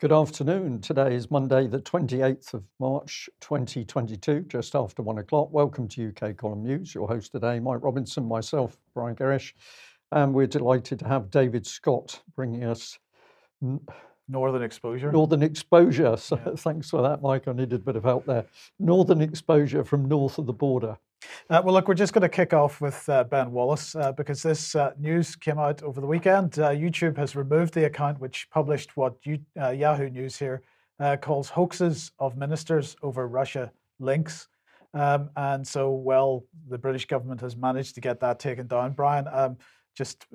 Good afternoon. Today is Monday, the 28th of March 2022, just after one o'clock. Welcome to UK Column News. Your host today, Mike Robinson, myself, Brian Gerrish, and we're delighted to have David Scott bringing us Northern exposure. Northern exposure. So yeah. thanks for that, Mike. I needed a bit of help there. Northern exposure from north of the border. Uh, well, look, we're just going to kick off with uh, Ben Wallace uh, because this uh, news came out over the weekend. Uh, YouTube has removed the account which published what uh, Yahoo News here calls hoaxes of ministers over Russia links. Um, and so, well, the British government has managed to get that taken down. Brian, um, just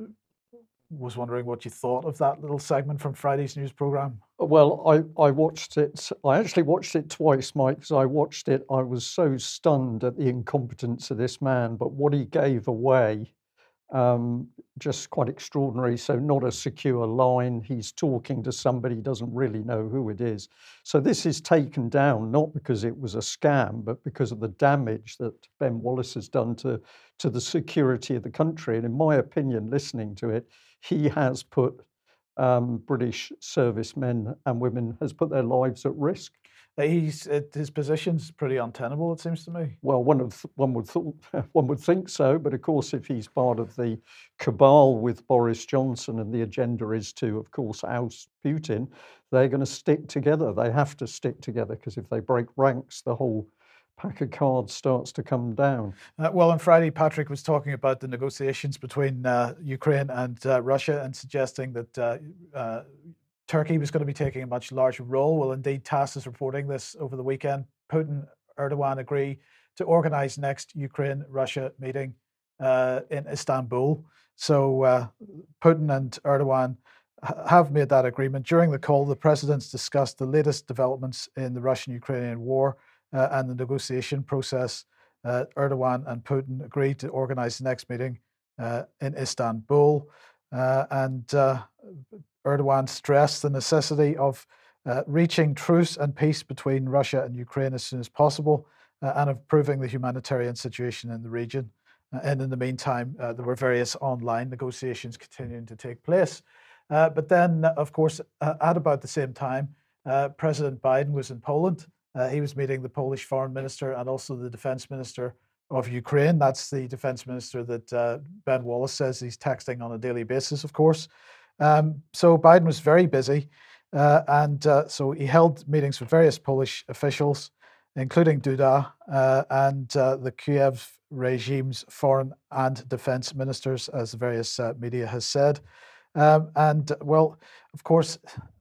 was wondering what you thought of that little segment from Friday's news program. Well, I, I watched it. I actually watched it twice, Mike, because I watched it. I was so stunned at the incompetence of this man, but what he gave away um, just quite extraordinary. So, not a secure line. He's talking to somebody, doesn't really know who it is. So, this is taken down not because it was a scam, but because of the damage that Ben Wallace has done to, to the security of the country. And in my opinion, listening to it, he has put um, British servicemen and women has put their lives at risk. He's his position's pretty untenable. It seems to me. Well, one of one would th- one would think so, but of course, if he's part of the cabal with Boris Johnson and the agenda is to, of course, oust Putin, they're going to stick together. They have to stick together because if they break ranks, the whole pack of cards starts to come down. Uh, well, on Friday, Patrick was talking about the negotiations between uh, Ukraine and uh, Russia and suggesting that uh, uh, Turkey was going to be taking a much larger role. Well, indeed, TASS is reporting this over the weekend. Putin, Erdogan agree to organize next Ukraine-Russia meeting uh, in Istanbul. So uh, Putin and Erdogan have made that agreement. During the call, the presidents discussed the latest developments in the Russian-Ukrainian war uh, and the negotiation process. Uh, Erdogan and Putin agreed to organize the next meeting uh, in Istanbul. And Erdogan stressed the necessity of uh, reaching truce and peace between Russia and Ukraine as soon as possible uh, and improving the humanitarian situation in the region. Uh, and in the meantime, uh, there were various online negotiations continuing to take place. Uh, but then, of course, uh, at about the same time, President Biden was in Poland. he was meeting the Polish foreign minister and also the defense minister of Ukraine. That's the defense minister that Ben Wallace says he's texting on a daily basis, of course. Um, so Biden was very busy, uh, and uh, so he held meetings with various Polish officials, including Duda uh, and uh, the Kiev regime's foreign and defense ministers, as the various uh, media has said. Um, and well, of course,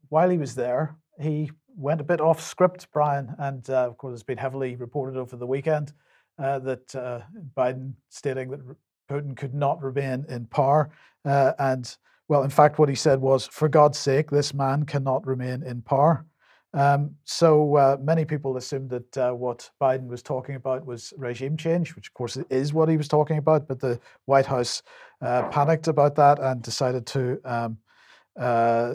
while he was there, he went a bit off script, Brian, and uh, of course, it's been heavily reported over the weekend that Biden stating that Putin could not remain in power and well, in fact, what he said was, for God's sake, this man cannot remain in power. Um, so uh, many people assumed that uh, what Biden was talking about was regime change, which of course is what he was talking about. But the White House uh, panicked about that and decided to um, uh,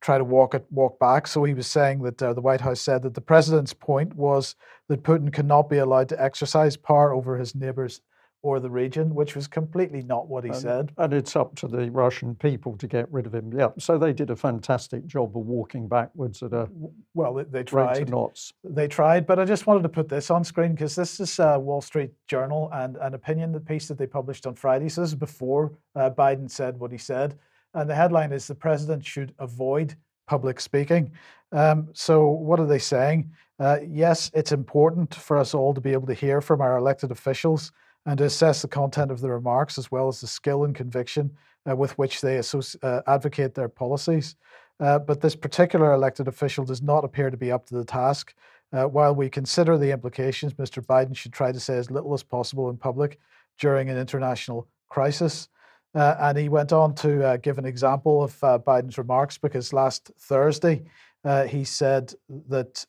try to walk it walk back. So he was saying that uh, the White House said that the president's point was that Putin cannot be allowed to exercise power over his neighbors or the region, which was completely not what he and, said. And it's up to the Russian people to get rid of him. Yeah, so they did a fantastic job of walking backwards at a well, they, they tried. Knots. They tried, but I just wanted to put this on screen because this is uh, Wall Street Journal and an opinion piece that they published on Friday. So this is before uh, Biden said what he said, and the headline is: "The president should avoid public speaking." Um, so what are they saying? Uh, yes, it's important for us all to be able to hear from our elected officials and to assess the content of the remarks as well as the skill and conviction uh, with which they uh, advocate their policies. Uh, but this particular elected official does not appear to be up to the task. Uh, while we consider the implications, Mr. Biden should try to say as little as possible in public during an international crisis. Uh, and he went on to uh, give an example of Biden's remarks because last Thursday he said that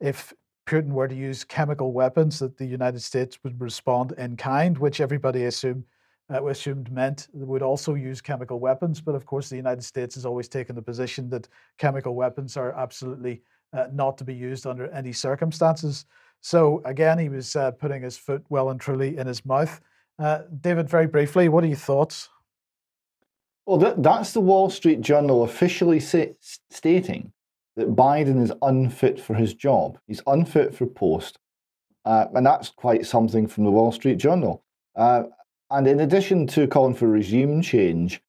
if Putin were to use chemical weapons, that the United States would respond in kind, which everybody assumed uh, assumed meant would also use chemical weapons. But of course, the United States has always taken the position that chemical weapons are absolutely uh, not to be used under any circumstances. So again, he was uh, putting his foot well and truly in his mouth. Uh, David, very briefly, what are your thoughts? Well, that, that's the Wall Street Journal officially say, stating that Biden is unfit for his job. He's unfit for post. Uh, and that's quite something from the Wall Street Journal. Uh, and in addition to calling for regime change,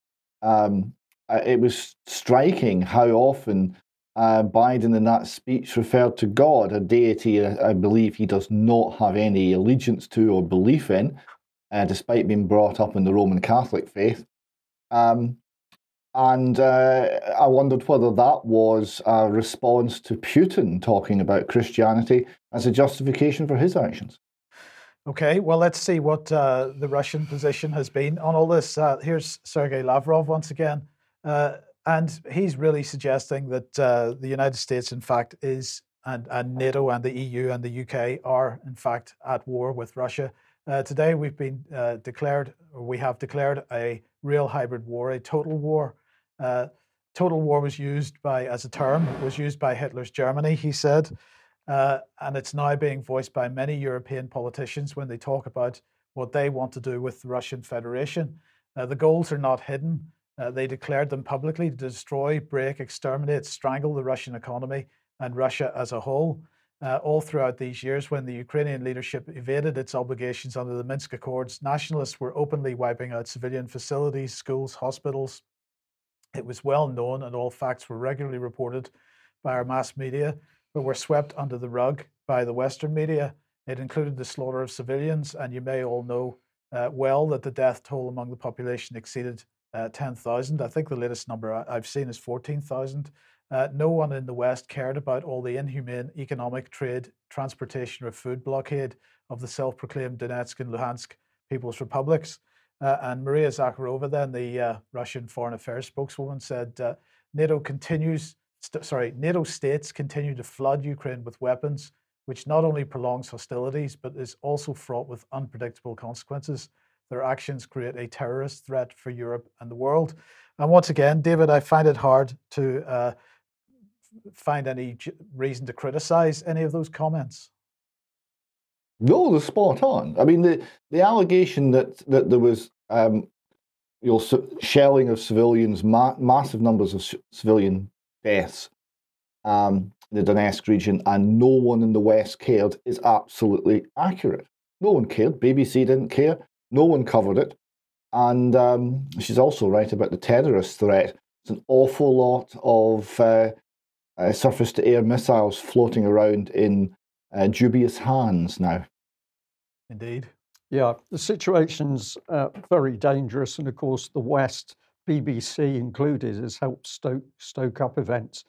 um, uh, it was striking how often uh, Biden in that speech referred to God, a deity uh, I believe he does not have any allegiance to or belief in, uh, despite being brought up in the Roman Catholic faith. Um, and uh, I wondered whether that was a response to Putin talking about Christianity as a justification for his actions. Okay, well, let's see what uh, the Russian position has been on all this. Uh, here's Sergei Lavrov once again. Uh, and he's really suggesting that uh, the United States, in fact, is, and, and NATO and the EU and the UK are, in fact, at war with Russia. Uh, today, we've been uh, declared, or we have declared a real hybrid war, a total war. Uh, total war was used by, as a term, was used by Hitler's Germany, he said. Uh, and it's now being voiced by many European politicians when they talk about what they want to do with the Russian Federation. Uh, the goals are not hidden. Uh, they declared them publicly to destroy, break, exterminate, strangle the Russian economy and Russia as a whole. Uh, all throughout these years, when the Ukrainian leadership evaded its obligations under the Minsk Accords, nationalists were openly wiping out civilian facilities, schools, hospitals. It was well known, and all facts were regularly reported by our mass media, but were swept under the rug by the Western media. It included the slaughter of civilians, and you may all know uh, well that the death toll among the population exceeded uh, 10,000. I think the latest number I've seen is 14,000. Uh, no one in the West cared about all the inhumane economic, trade, transportation, or food blockade of the self proclaimed Donetsk and Luhansk People's Republics. Uh, and Maria Zakharova, then the uh, Russian foreign affairs spokeswoman, said uh, NATO continues, st- sorry, NATO states continue to flood Ukraine with weapons, which not only prolongs hostilities, but is also fraught with unpredictable consequences. Their actions create a terrorist threat for Europe and the world. And once again, David, I find it hard to uh, find any reason to criticize any of those comments. No, they're spot on. I mean, the, the allegation that, that there was um, you know, shelling of civilians, ma- massive numbers of civilian deaths um, in the Donetsk region, and no one in the West cared is absolutely accurate. No one cared. BBC didn't care. No one covered it. And um, she's also right about the terrorist threat. It's an awful lot of uh, uh, surface to air missiles floating around in uh, dubious hands now. Indeed. Yeah, the situation's uh, very dangerous. And of course, the West, BBC included, has helped stoke, stoke up events.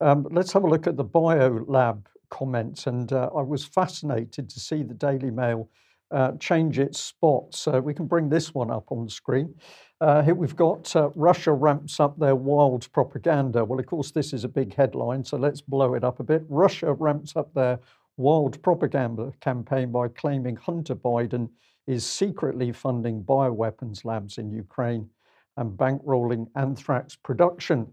Um, let's have a look at the BioLab comments. And uh, I was fascinated to see the Daily Mail uh, change its spot. So we can bring this one up on the screen. Uh, here we've got uh, Russia ramps up their wild propaganda. Well, of course, this is a big headline, so let's blow it up a bit. Russia ramps up their wild propaganda campaign by claiming Hunter Biden is secretly funding bioweapons labs in Ukraine and bankrolling anthrax production.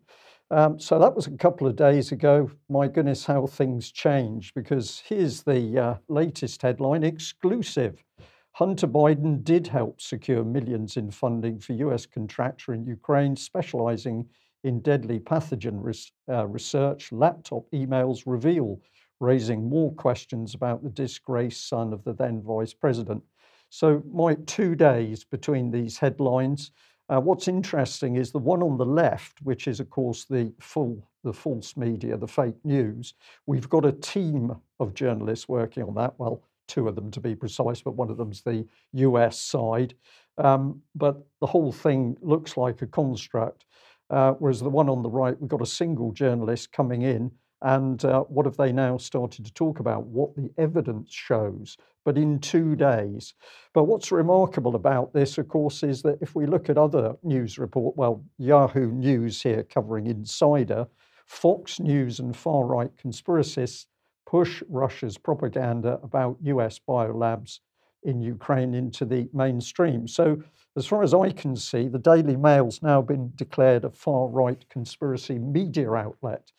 Um, so that was a couple of days ago. My goodness, how things change because here's the uh, latest headline exclusive. Hunter Biden did help secure millions in funding for US contractor in Ukraine specializing in deadly pathogen res- uh, research. Laptop emails reveal, raising more questions about the disgraced son of the then vice president. So, my two days between these headlines. Uh, what's interesting is the one on the left, which is, of course, the full, the false media, the fake news. We've got a team of journalists working on that. Well, two of them to be precise, but one of them's the US side. Um, but the whole thing looks like a construct. Uh, whereas the one on the right, we've got a single journalist coming in and uh, what have they now started to talk about? What the evidence shows, but in two days. But what's remarkable about this, of course, is that if we look at other news report, well, Yahoo News here covering Insider, Fox News and far right conspiracists push Russia's propaganda about US biolabs in Ukraine into the mainstream. So, as far as I can see, the Daily Mail's now been declared a far right conspiracy media outlet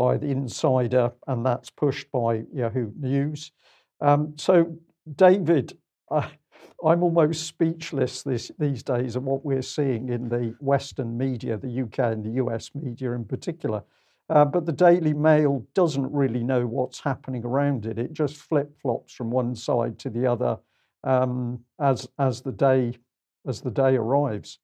by the insider, and that's pushed by Yahoo News. Um, so, David, I'm almost speechless this, these days at what we're seeing in the Western media, the UK and the US media in particular. Uh, but the Daily Mail doesn't really know what's happening around it. It just flip flops from one side to the other um, as as the day as the day arrives.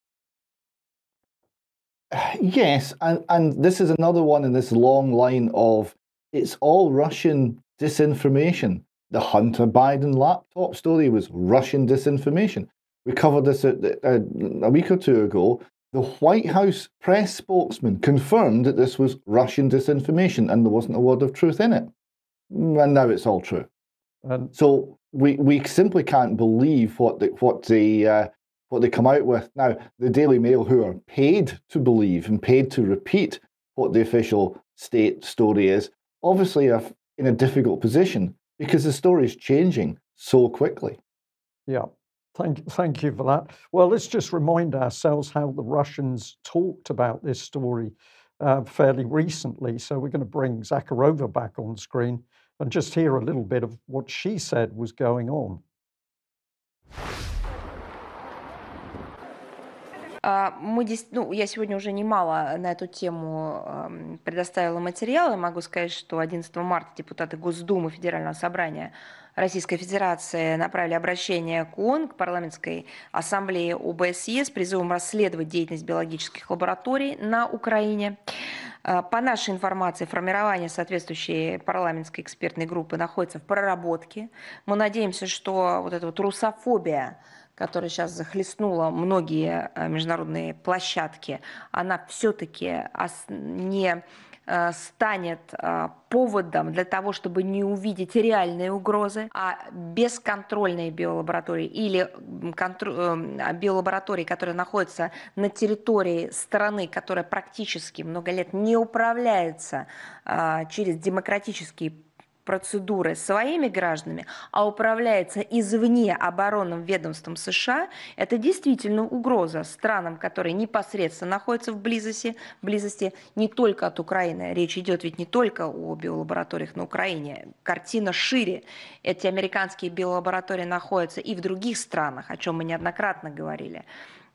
Yes, and, and this is another one in this long line of it's all Russian disinformation. The Hunter Biden laptop story was Russian disinformation. We covered this a, a, a week or two ago. The White House press spokesman confirmed that this was Russian disinformation and there wasn't a word of truth in it. And now it's all true. And so we, we simply can't believe what the, what the uh, what they come out with. Now, the Daily Mail, who are paid to believe and paid to repeat what the official state story is, obviously are in a difficult position because the story is changing so quickly. Yeah. Thank, thank you for that. Well, let's just remind ourselves how the Russians talked about this story uh, fairly recently. So we're going to bring Zakharova back on screen and just hear a little bit of what she said was going on. Мы, ну, я сегодня уже немало на эту тему предоставила материалы. Могу сказать, что 11 марта депутаты Госдумы Федерального собрания Российской Федерации направили обращение к ООН, к парламентской ассамблее ОБСЕ с призывом расследовать деятельность биологических лабораторий на Украине. А, по нашей информации, формирование соответствующей парламентской экспертной группы находится в проработке. Мы надеемся, что вот эта вот русофобия, которая сейчас захлестнула многие э, международные площадки, она все-таки не э, станет э, поводом для того, чтобы не увидеть реальные угрозы, а бесконтрольные биолаборатории или биолаборатории, которые находятся на территории страны, которая практически много лет не управляется через демократические процедуры своими гражданами, а управляется извне оборонным ведомством США, это действительно угроза странам, которые непосредственно находятся в близости, близости не только от Украины. Речь идет ведь не только о биолабораториях на Украине. Картина шире. Эти американские биолаборатории находятся и в других странах, о чем мы неоднократно говорили.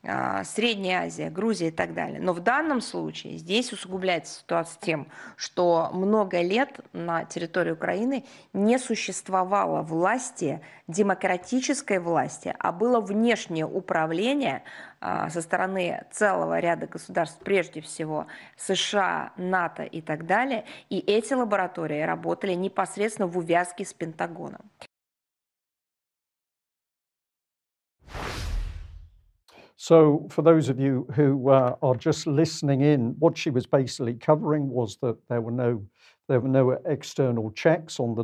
А, Средняя Азия, Грузия и так далее. Но в данном случае здесь усугубляется ситуация тем, что много лет на территории Украины не существовало власти, демократической власти, а было внешнее управление а, со стороны целого ряда государств, прежде всего США, НАТО и так далее. И эти лаборатории работали непосредственно в увязке с Пентагоном. So, for those of you who uh, are just listening in, what she was basically covering was that there were no there were no external checks on the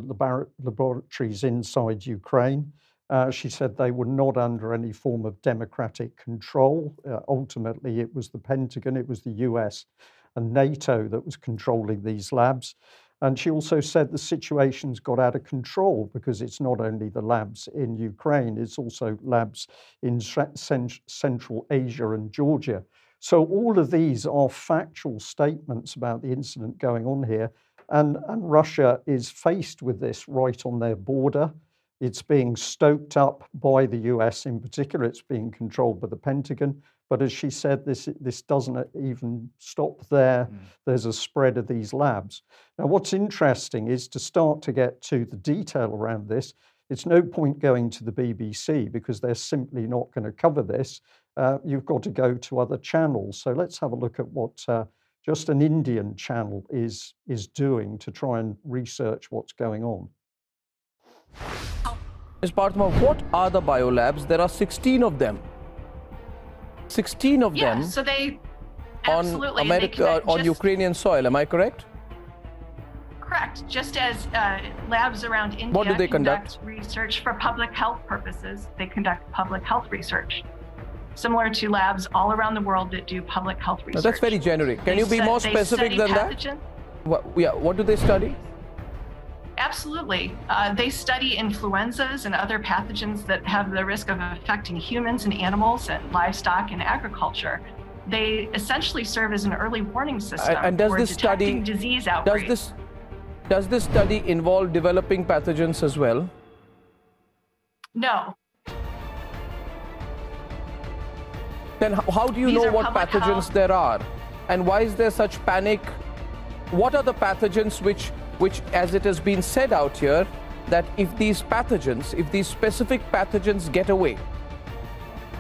laboratories inside Ukraine. Uh, she said they were not under any form of democratic control. Uh, ultimately, it was the Pentagon, it was the US, and NATO that was controlling these labs. And she also said the situation's got out of control because it's not only the labs in Ukraine, it's also labs in Central Asia and Georgia. So all of these are factual statements about the incident going on here. And, and Russia is faced with this right on their border. It's being stoked up by the US in particular. It's being controlled by the Pentagon. But as she said, this, this doesn't even stop there. Mm. There's a spread of these labs. Now, what's interesting is to start to get to the detail around this. It's no point going to the BBC because they're simply not going to cover this. Uh, you've got to go to other channels. So let's have a look at what uh, just an Indian channel is, is doing to try and research what's going on. Ms. Parthemore, what are the biolabs? There are 16 of them. 16 of yeah, them so they on America on Ukrainian soil. Am I correct? Correct. Just as uh, labs around India what do they conduct? conduct research for public health purposes, they conduct public health research. Similar to labs all around the world that do public health research. that's very generic. Can they you be more specific than pathogen. that? What, yeah, what do they study? Absolutely. Uh, they study influenzas and other pathogens that have the risk of affecting humans and animals and livestock and agriculture. They essentially serve as an early warning system and does for this detecting study, disease outbreaks. Does this, does this study involve developing pathogens as well? No. Then how do you These know what pathogens health. there are? And why is there such panic what are the pathogens which, which, as it has been said out here, that if these pathogens, if these specific pathogens get away,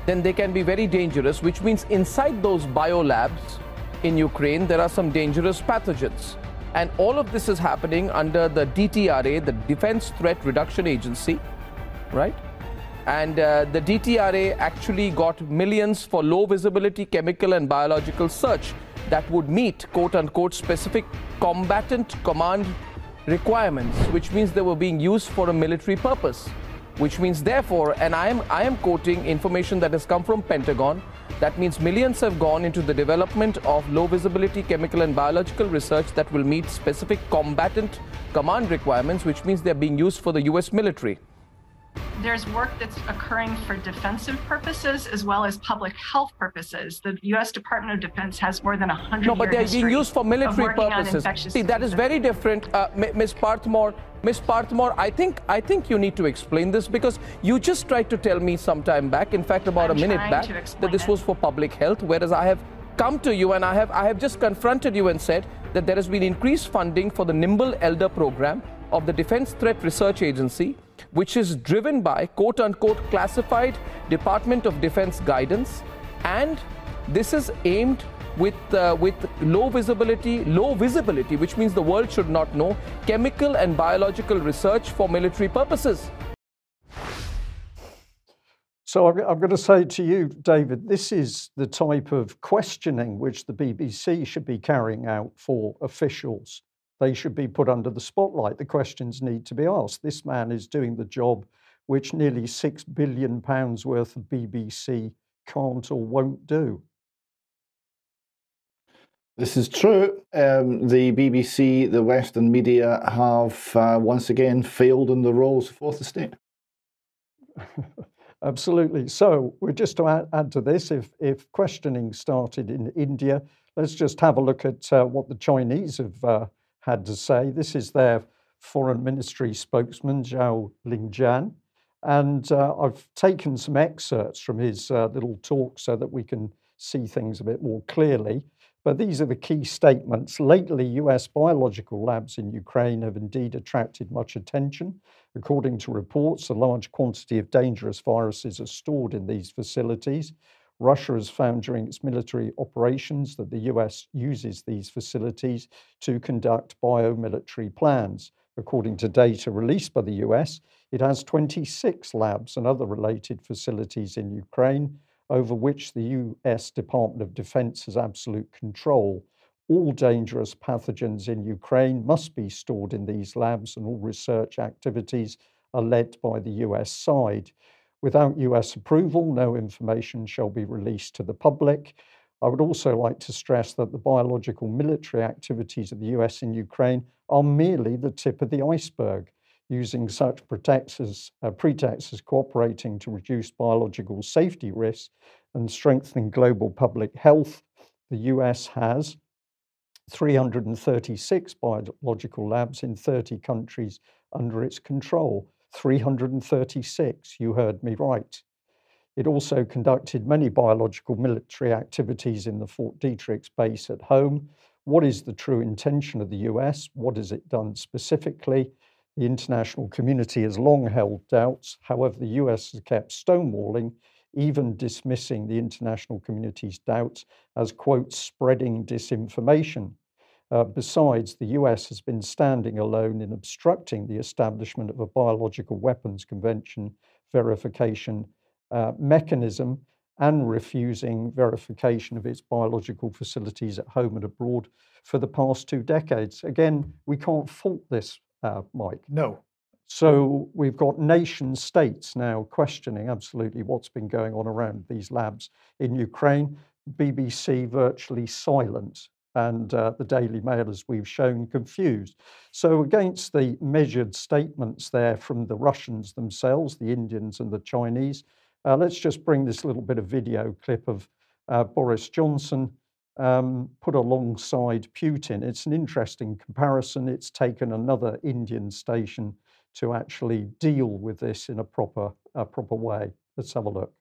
then they can be very dangerous, which means inside those biolabs in Ukraine, there are some dangerous pathogens. And all of this is happening under the DTRA, the Defense Threat Reduction Agency, right? And uh, the DTRA actually got millions for low visibility chemical and biological search that would meet quote unquote specific combatant command requirements, which means they were being used for a military purpose. Which means therefore, and I am I am quoting information that has come from Pentagon, that means millions have gone into the development of low visibility chemical and biological research that will meet specific combatant command requirements, which means they're being used for the US military there's work that's occurring for defensive purposes as well as public health purposes. The U.S. Department of Defense has more than a hundred. No, but they're being used for military purposes. See, that is very different, uh, Ms. Parthemore. Ms. Parthemore, I think I think you need to explain this because you just tried to tell me some time back, in fact, about I'm a minute back, that this it. was for public health, whereas I have come to you and I have I have just confronted you and said that there has been increased funding for the Nimble Elder program of the Defense Threat Research Agency which is driven by quote unquote classified Department of Defense guidance. And this is aimed with, uh, with low visibility, low visibility, which means the world should not know, chemical and biological research for military purposes. So I'm going to say to you, David, this is the type of questioning which the BBC should be carrying out for officials they should be put under the spotlight. The questions need to be asked. This man is doing the job which nearly six billion pounds worth of BBC can't or won't do. This is true. Um, the BBC, the Western media have uh, once again failed in the roles of fourth estate. Absolutely. So, we're just to add, add, to this, if, if questioning started in India, let's just have a look at uh, what the Chinese have uh, had to say. This is their foreign ministry spokesman, Zhao Lijian. And uh, I've taken some excerpts from his uh, little talk so that we can see things a bit more clearly. But these are the key statements. Lately, US biological labs in Ukraine have indeed attracted much attention. According to reports, a large quantity of dangerous viruses are stored in these facilities. Russia has found during its military operations that the US uses these facilities to conduct biomilitary plans. According to data released by the US, it has 26 labs and other related facilities in Ukraine over which the US Department of Defense has absolute control. All dangerous pathogens in Ukraine must be stored in these labs, and all research activities are led by the US side. Without US approval, no information shall be released to the public. I would also like to stress that the biological military activities of the US in Ukraine are merely the tip of the iceberg. Using such pretexts, uh, pretexts as cooperating to reduce biological safety risks and strengthening global public health, the US has 336 biological labs in 30 countries under its control. 336. You heard me right. It also conducted many biological military activities in the Fort Detrick's base at home. What is the true intention of the US? What has it done specifically? The international community has long held doubts. However, the US has kept stonewalling, even dismissing the international community's doubts as, quote, spreading disinformation. Uh, besides, the US has been standing alone in obstructing the establishment of a biological weapons convention verification uh, mechanism and refusing verification of its biological facilities at home and abroad for the past two decades. Again, we can't fault this, uh, Mike. No. So we've got nation states now questioning absolutely what's been going on around these labs in Ukraine. BBC virtually silent and uh, the Daily Mail, as we've shown, confused. So, against the measured statements there from the Russians themselves, the Indians, and the Chinese, uh, let's just bring this little bit of video clip of uh, Boris Johnson um, put alongside Putin. It's an interesting comparison. It's taken another Indian station to actually deal with this in a proper, a proper way. Let's have a look.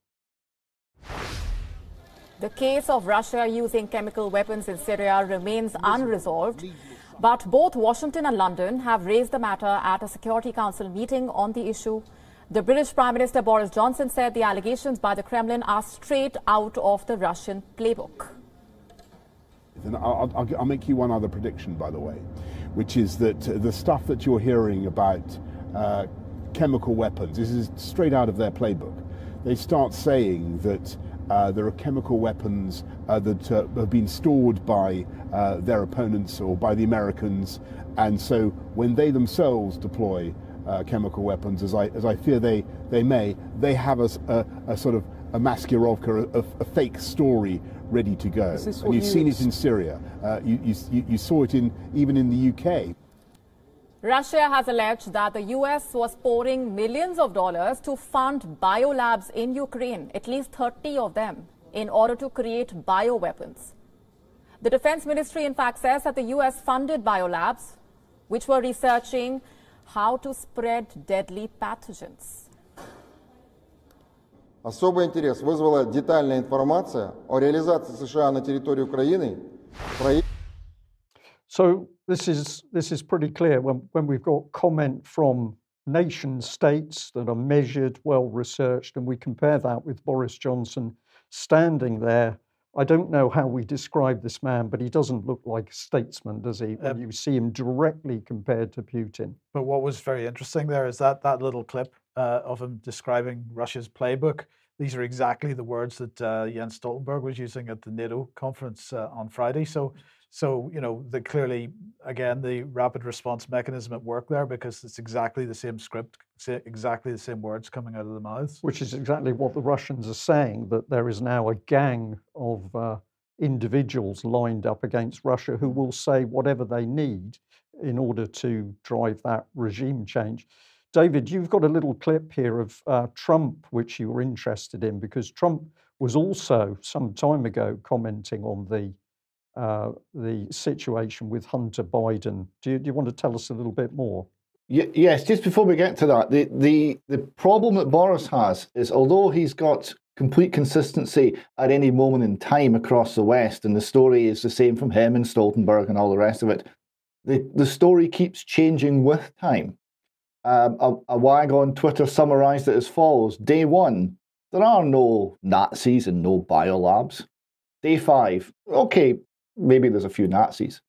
The case of Russia using chemical weapons in Syria remains unresolved. But both Washington and London have raised the matter at a Security Council meeting on the issue. The British Prime Minister Boris Johnson said the allegations by the Kremlin are straight out of the Russian playbook. I'll, I'll, I'll, make you one other prediction, by the way, which is that the stuff that you're hearing about uh, chemical weapons, this is straight out of their playbook. They start saying that uh, there are chemical weapons uh, that uh, have been stored by uh, their opponents or by the Americans, and so when they themselves deploy uh, chemical weapons, as I, as I fear they, they may, they have a, a, a sort of a maskirovka, a, a, fake story ready to go. And you've seen it in Syria. Uh, you, you, you saw it in, even in the UK. Russia has alleged that the US was pouring millions of dollars to fund biolabs in Ukraine, at least 30 of them, in order to create bioweapons. The Defense Ministry, in fact, says that the US funded biolabs, which were researching how to spread deadly pathogens. Особый интерес вызвала детальная информация о реализации США на территории Украины so this is this is pretty clear when, when we've got comment from nation states that are measured, well researched, and we compare that with Boris Johnson standing there. I don't know how we describe this man, but he doesn't look like a statesman, does he? When you see him directly compared to Putin. But what was very interesting there is that that little clip uh, of him describing Russia's playbook. These are exactly the words that uh, Jens Stoltenberg was using at the NATO conference uh, on Friday. So so, you know, the clearly, again, the rapid response mechanism at work there because it's exactly the same script, exactly the same words coming out of the mouths. Which is exactly what the Russians are saying that there is now a gang of uh, individuals lined up against Russia who will say whatever they need in order to drive that regime change. David, you've got a little clip here of uh, Trump, which you were interested in, because Trump was also some time ago commenting on the uh, the situation with Hunter Biden. Do you, do you, want to tell us a little bit more? yes, just before we get to that, the, the, the problem that Boris has is although he's got complete consistency at any moment in time across the West, and the story is the same from him and Stoltenberg and all the rest of it, the, the story keeps changing with time. Um, a, a wag on Twitter summarized it as follows Day one, there are no Nazis and no biolabs. Day five, okay, maybe there's a few Nazis.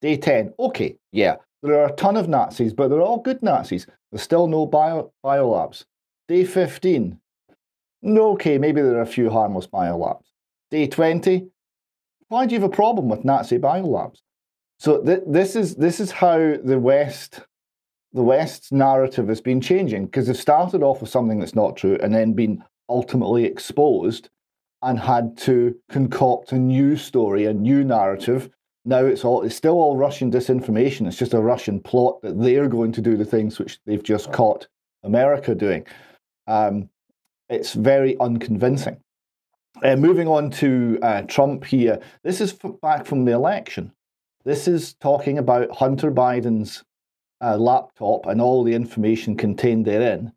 Day 10, okay, yeah, there are a ton of Nazis, but they're all good Nazis. There's still no bio, biolabs. Day 15, no, okay, maybe there are a few harmless biolabs. Day 20, why do you have a problem with Nazi biolabs? So th- this is this is how the West, the West's narrative has been changing because they've started off with something that's not true and then been ultimately exposed and had to concoct a new story, a new narrative. Now it's all it's still all Russian disinformation. It's just a Russian plot that they're going to do the things which they've just caught America doing. Um, it's very unconvincing. Uh, moving on to uh, Trump here. This is f- back from the election. This is talking about Hunter Biden's uh, laptop and all the information contained therein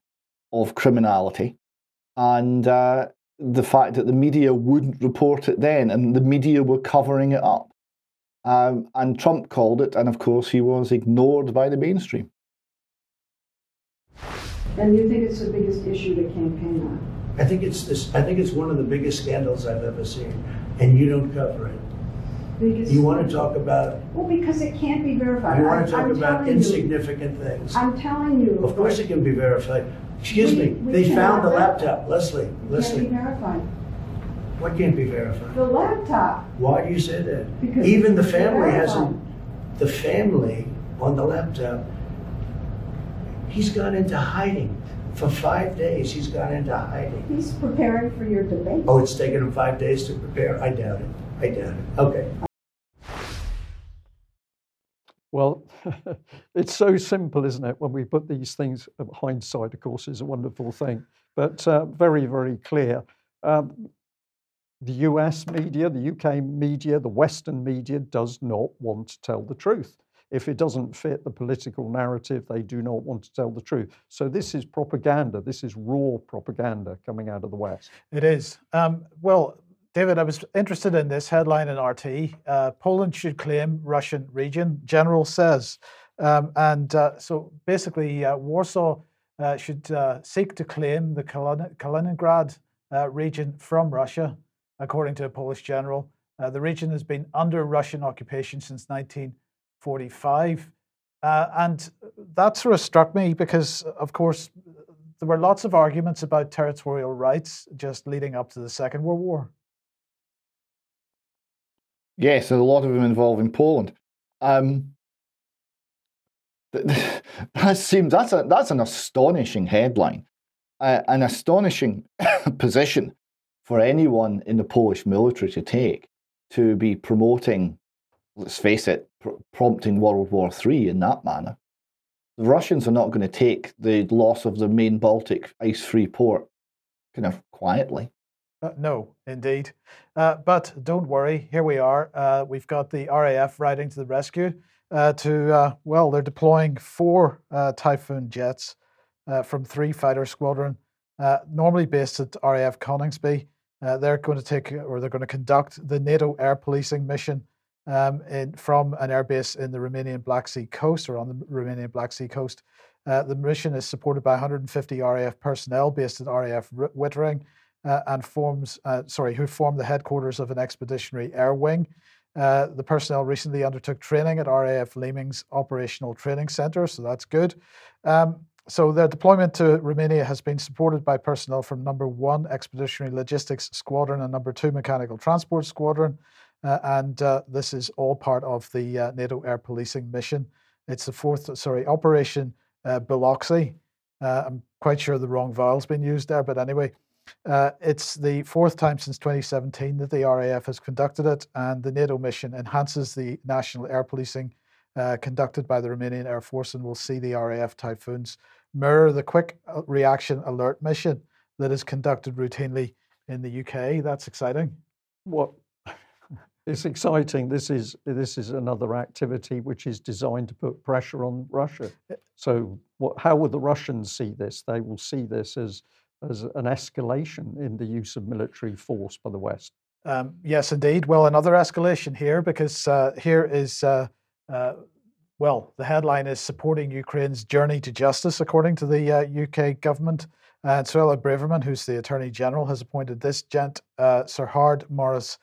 of criminality. And uh, the fact that the media wouldn't report it then, and the media were covering it up. Um, and Trump called it, and of course, he was ignored by the mainstream. And you think it's the biggest issue to campaign on? I think it's this. I think it's one of the biggest scandals I've ever seen, and you don't cover it. Biggest you want to talk about? Well, because it can't be verified. You want to talk I'm about insignificant you, things. I'm telling you. Of course, it can be verified. Excuse we, me, we they found the laptop. Lesley, Lesley. Can't be verified. What can't be verified? The laptop. Why do you say that? Because even the family hasn't. The family on the laptop. He's gone into hiding for five days. He's gone into hiding. He's preparing for your debate. Oh, it's taken him five days to prepare. I doubt it. I doubt it. Okay. Well, it's so simple, isn't it? When we put these things, uh, hindsight, of course, is a wonderful thing, but uh, very, very clear. Um, the US media, the UK media, the Western media does not want to tell the truth. If it doesn't fit the political narrative, they do not want to tell the truth. So this is propaganda. This is raw propaganda coming out of the West. It is. Um, well, David, I was interested in this headline in RT. Uh, Poland should claim Russian region, general says. Um, and uh, so basically, uh, Warsaw uh, should uh, seek to claim the Kaliningrad uh, region from Russia, according to a Polish general. the region has been under Russian occupation since 1945. and that sort of struck me because, of course, there were lots of arguments about territorial rights just leading up to the Second World War. Yes, a lot of them involving Poland. Um, that seems that's a that's an astonishing headline, uh, an astonishing position for anyone in the Polish military to take to be promoting. Let's face it, pr- prompting World War Three in that manner. The Russians are not going to take the loss of the main Baltic ice-free port kind of quietly. Uh, no, indeed. Uh, but don't worry, here we are. Uh, we've got the RAF riding to the rescue. Uh, to, uh, well, they're deploying four uh, Typhoon jets from three fighter squadron, normally based at RAF Coningsby. they're going to take, or they're going to conduct the NATO air policing mission um, in, from an airbase in the Romanian Black Sea coast, or on the Romanian Black Sea coast. the mission is supported by 150 RAF personnel based at RAF Wittering uh, and forms, uh, sorry, who form the headquarters of an expeditionary air wing. Uh, the personnel recently undertook training at RAF Leeming's Operational Training Centre, so that's good. Um, so their deployment to Romania has been supported by personnel from Number One Expeditionary Logistics Squadron and Number Two Mechanical Transport Squadron, uh, and uh, this is all part of the uh, NATO air policing mission. It's the fourth, sorry, Operation uh, Biloxi. I'm quite sure the wrong vowel's been used there, but anyway, uh, it's the fourth time since 2017 that the RAF has conducted it, and the NATO mission enhances the national air policing uh, conducted by the Romanian Air Force and will see the RAF Typhoons mirror the quick uh, reaction alert mission that is conducted routinely in the UK. That's exciting. What it's exciting. This is this is another activity which is designed to put pressure on Russia. So, what, how will the Russians see this? They will see this as as an escalation in the use of military force by the West. Um, yes, indeed. Well, another escalation here because uh, here is, uh, uh, well, the headline is supporting Ukraine's journey to justice, according to the UK uh, government. And Suella Braverman, who's the Attorney General, has appointed this gent, uh, Sir Howard Morris,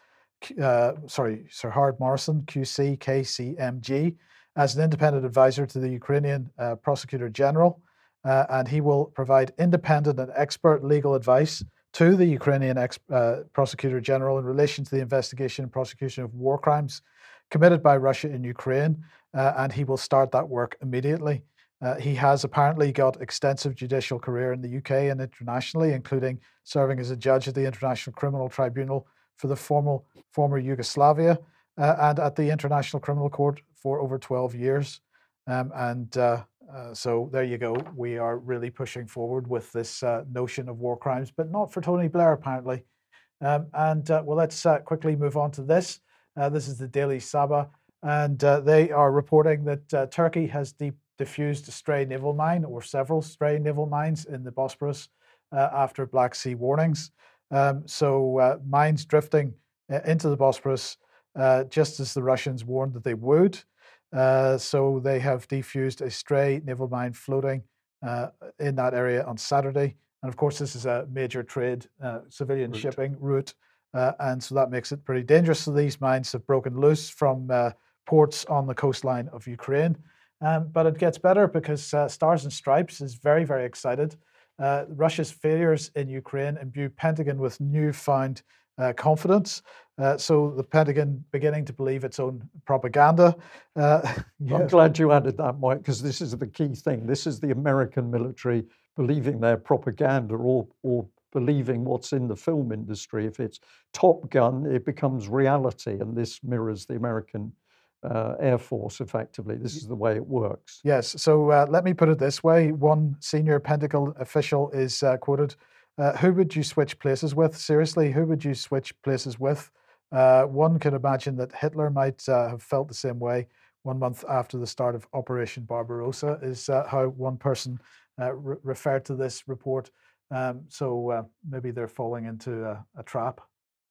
uh, sorry, Sir Howard Morrison, QC KCMG, as an independent advisor to the Ukrainian Prosecutor General uh, and he will provide independent and expert legal advice to the Ukrainian ex- uh, prosecutor general in relation to the investigation and prosecution of war crimes committed by Russia in Ukraine, uh, and he will start that work immediately. Uh, he has apparently got extensive judicial career in the UK and internationally, including serving as a judge at the International Criminal Tribunal for the formal, former Yugoslavia uh, and at the International Criminal Court for over 12 years. Um, and uh, so there you go. We are really pushing forward with this uh, notion of war crimes, but not for Tony Blair, apparently. Um, and uh, well, let's uh, quickly move on to this. Uh, this is the Daily Sabah, and they are reporting that Turkey has de- diffused a stray naval mine or several stray naval mines in the Bosporus after Black Sea warnings. Um, so mines drifting into the Bosporus just as the Russians warned that they would. Uh, so they have defused a stray naval mine floating uh, in that area on Saturday. And of course, this is a major trade uh, civilian route. shipping route. Uh, and so that makes it pretty dangerous. So these mines have broken loose from uh, ports on the coastline of Ukraine. Um, but it gets better because Stars and Stripes is very, very excited. Russia's failures in Ukraine imbue Pentagon with newfound uh, confidence. Uh, so the Pentagon beginning to believe its own propaganda. Uh, yeah. I'm glad you added that, Mike, because this is the key thing. This is the American military believing their propaganda or, or believing what's in the film industry. If it's Top Gun, it becomes reality, and this mirrors the American uh, Air Force effectively. This is the way it works. Yes. So uh, let me put it this way one senior Pentagon official is uh, quoted uh, who would you switch places with? Seriously, who would you switch places with? Uh, one could imagine that Hitler might uh, have felt the same way one month after the start of Operation Barbarossa, is uh, how one person uh, re- referred to this report. Um, so uh, maybe they're falling into a, a trap.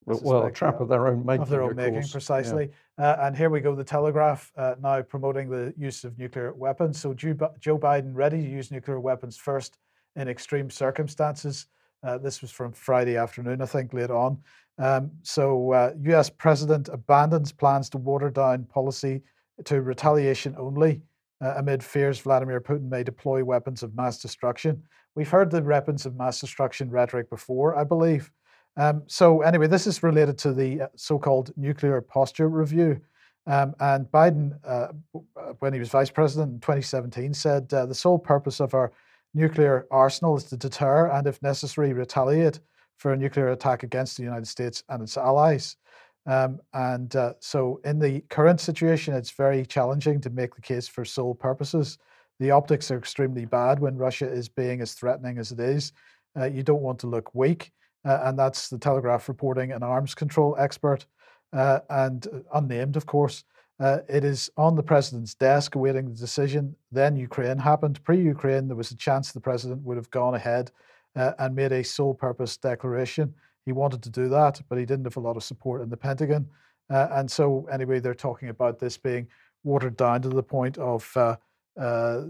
well, a trap of their own making. Of their own making, course. precisely. Uh, and here we go, the Telegraph uh, now promoting the use of nuclear weapons. So Joe Biden ready to use nuclear weapons first in extreme circumstances. Uh, this was from Friday afternoon, I think, late on. Um, so uh, U.S. President abandons plans to water down policy to retaliation only uh, amid fears Vladimir Putin may deploy weapons of mass destruction. We've heard the weapons of mass destruction rhetoric before, I believe. Um, so anyway, this is related to the uh, so-called nuclear posture review. Um, and Biden, uh, when he was vice president in 2017, said the sole purpose of our nuclear arsenal is to deter and, if necessary, retaliate for a nuclear attack against the United States and its allies. Um, and uh, so, in the current situation, it's very challenging to make the case for sole purposes. The optics are extremely bad when Russia is being as threatening as it is. Uh, you don't want to look weak. Uh, and that's the Telegraph reporting an arms control expert, uh, and uh, unnamed, of course. Uh, it is on the president's desk awaiting the decision. Then Ukraine happened. Pre Ukraine, there was a chance the president would have gone ahead uh, and made a sole purpose declaration. He wanted to do that, but he didn't have a lot of support in the Pentagon. Uh, and so, anyway, they're talking about this being watered down to the point of uh, uh,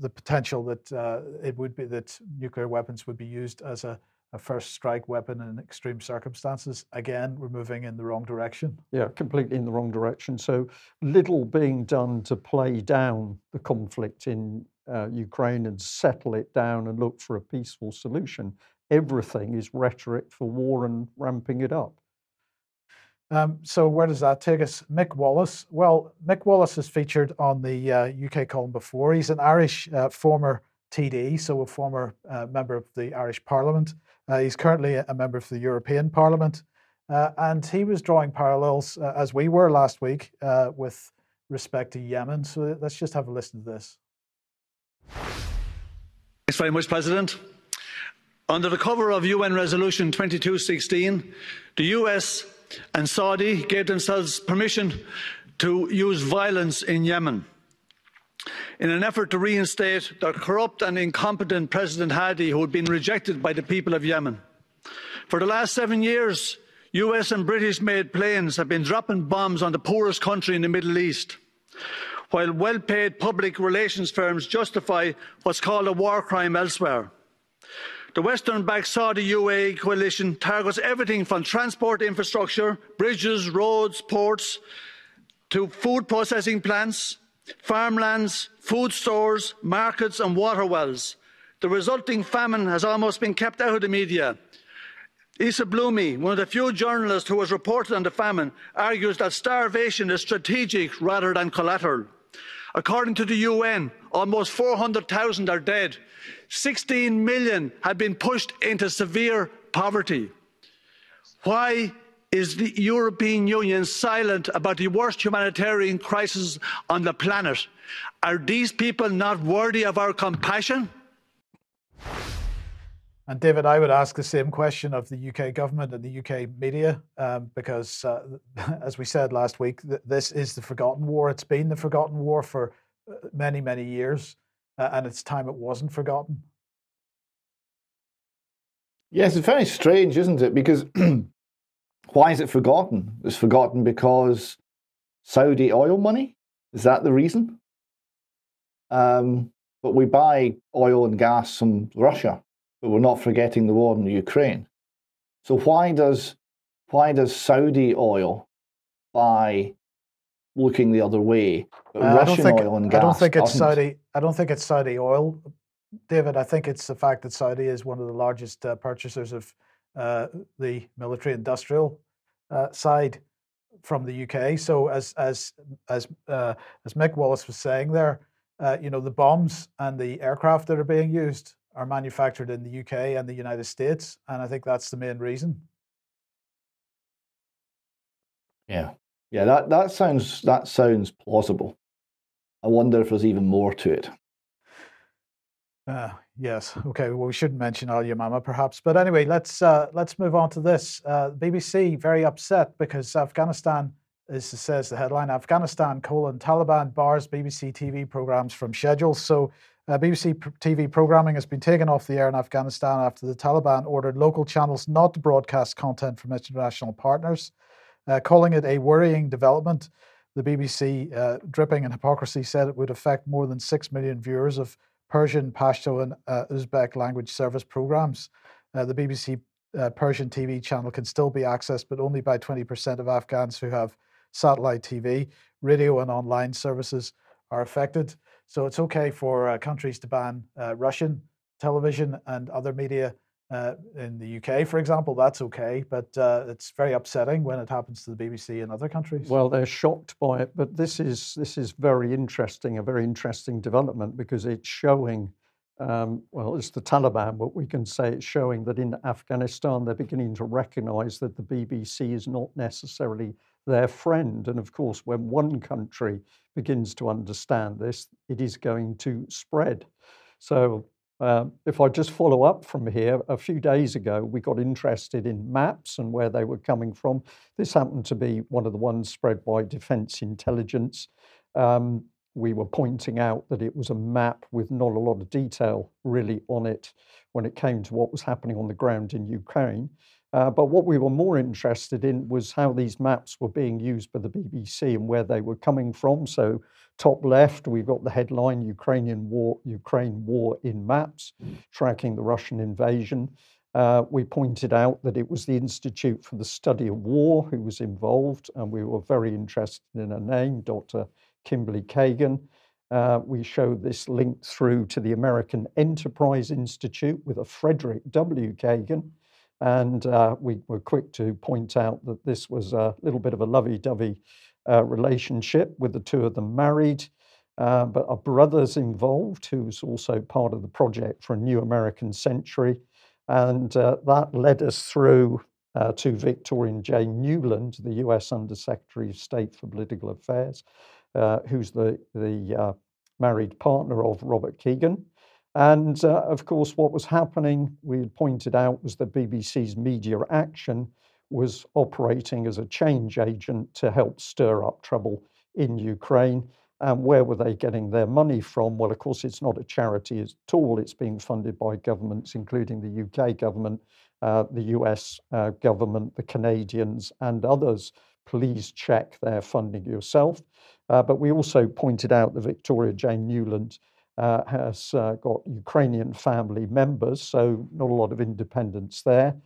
the potential that uh, it would be that nuclear weapons would be used as a, a first strike weapon in extreme circumstances. Again, we're moving in the wrong direction. Yeah, completely in the wrong direction. So little being done to play down the conflict in uh, Ukraine and settle it down and look for a peaceful solution. Everything is rhetoric for war and ramping it up. Um, so where does that take us? Mick Wallace. Well, Mick Wallace is featured on the uh, UK column before. He's an Irish uh, former TD, so a former uh, member of the Irish Parliament. Uh, he's currently a member of the European Parliament, uh, and he was drawing parallels uh, as we were last week with respect to Yemen. So let's just have a listen to this. Thanks very much, President. Under the cover of UN Resolution 2216, the US and Saudi gave themselves permission to use violence in Yemen in an effort to reinstate the corrupt and incompetent President Hadi, who had been rejected by the people of Yemen. For the last seven years, US and British made planes have been dropping bombs on the poorest country in the Middle East, while well paid public relations firms justify what's called a war crime elsewhere. The Western backed Saudi UAE coalition targets everything from transport infrastructure, bridges, roads, ports, to food processing plants, farmlands, food stores, markets, and water wells. The resulting famine has almost been kept out of the media. Isa Blumi, one of the few journalists who has reported on the famine, argues that starvation is strategic rather than collateral. According to the UN, almost 400,000 are dead. 16 million have been pushed into severe poverty. Why is the European Union silent about the worst humanitarian crisis on the planet? Are these people not worthy of our compassion? And David, I would ask the same question of the UK government and the UK media, um, because uh, as we said last week, th- this is the forgotten war. It's been the forgotten war for uh, many, many years, uh, and it's time it wasn't forgotten. Yes, it's very strange, isn't it? Because why is it forgotten? It's forgotten because Saudi oil money? Is that the reason? Um, but we buy oil and gas from Russia but we're not forgetting the war in Ukraine. So why does why does Saudi oil buy looking the other way, but Uh, I don't Russian think oil and gas I don't think it's doesn't? Saudi. I don't think it's Saudi oil, David. I think it's the fact that Saudi is one of the largest uh, purchasers of uh, the military-industrial uh, side from the UK. So as as as uh, as Mick Wallace was saying there, uh, you know, the bombs and the aircraft that are being used are manufactured in the UK and the United States, and I think that's the main reason. Yeah, yeah. That that sounds that sounds plausible. I wonder if there's even more to it. Uh, yes. Okay. Well, we shouldn't mention Al Yamamah, perhaps. But anyway, let's uh, let's move on to this. Uh, BBC very upset because Afghanistan This says the headline Afghanistan colon Taliban bars BBC TV programs from schedules. So uh, BBC TV programming has been taken off the air in Afghanistan after the Taliban ordered local channels not to broadcast content from international partners, uh, calling it a worrying development. The BBC, uh, dripping in hypocrisy, said it would affect more than 6 million viewers of Persian, Pashto, and uh, Uzbek language service programs. Uh, the BBC uh, Persian TV channel can still be accessed, but only by 20% of Afghans who have satellite TV. Radio and online services are affected. So it's okay for countries to ban Russian television and other media uh, in the UK, for example. That's okay, but uh, it's very upsetting when it happens to the BBC in other countries. Well, they're shocked by it, but this is this is very interesting, a very interesting development because it's showing. Um, well, it's the Taliban, but we can say it's showing that in Afghanistan they're beginning to recognize that the BBC is not necessarily their friend. And of course, when one country begins to understand this, it is going to spread. So, uh, if I just follow up from here, a few days ago, we got interested in maps and where they were coming from. This happened to be one of the ones spread by Defense Intelligence. Um, we were pointing out that it was a map with not a lot of detail really on it when it came to what was happening on the ground in Ukraine. Uh, but what we were more interested in was how these maps were being used by the BBC and where they were coming from. So, top left, we've got the headline Ukrainian war, Ukraine war in maps, tracking the Russian invasion. Uh, we pointed out that it was the Institute for the Study of War who was involved, and we were very interested in a name, Dr. Kimberly Kagan. Uh, we showed this link through to the American Enterprise Institute with a Frederick W. Kagan. And uh, we were quick to point out that this was a little bit of a lovey dovey uh, relationship with the two of them married. Uh, but a brother's involved who's also part of the project for a new American century. And uh, that led us through uh, to Victoria J. Nuland, the US Undersecretary of State for Political Affairs, uh, who's the, the married partner of Robert Kagan. And uh, of course, what was happening, we had pointed out, was that BBC's media action was operating as a change agent to help stir up trouble in Ukraine. And where were they getting their money from? Well, of course, it's not a charity at all. It's being funded by governments, including the UK government, uh, the US uh, government, the Canadians, and others. Please check their funding yourself. Uh, but we also pointed out the Victoria Jane Nuland uh, has uh, got Ukrainian family members, so not a lot of independence there.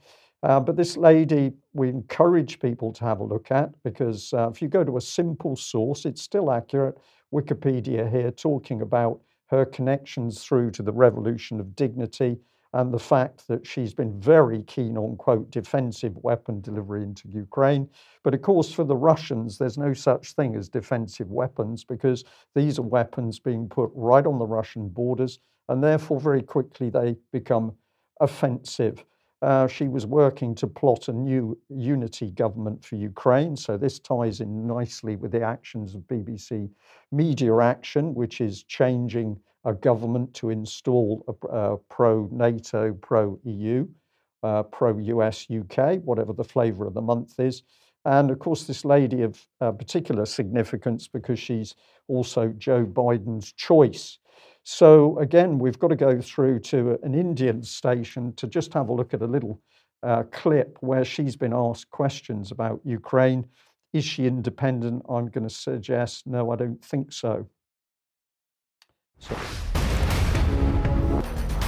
Uh, but this lady, we encourage people to have a look at because uh, if you go to a simple source, it's still accurate. Wikipedia here talking about her connections through to the revolution of dignity and the fact that she's been very keen on, quote, defensive weapon delivery into Ukraine. But of course, for the Russians, there's no such thing as defensive weapons because these are weapons being put right on the Russian borders, and therefore, very quickly, they become offensive. Uh, she was working to plot a new unity government for Ukraine. So, this ties in nicely with the actions of BBC Media Action, which is changing a government to install a, a pro NATO, pro EU, uh, pro US, UK, whatever the flavour of the month is. And of course, this lady of uh, particular significance because she's also Joe Biden's choice. So, again, we've got to go through to an Indian station to just have a look at a little uh, clip where she's been asked questions about Ukraine. Is she independent? I'm going to suggest no, I don't think so. So.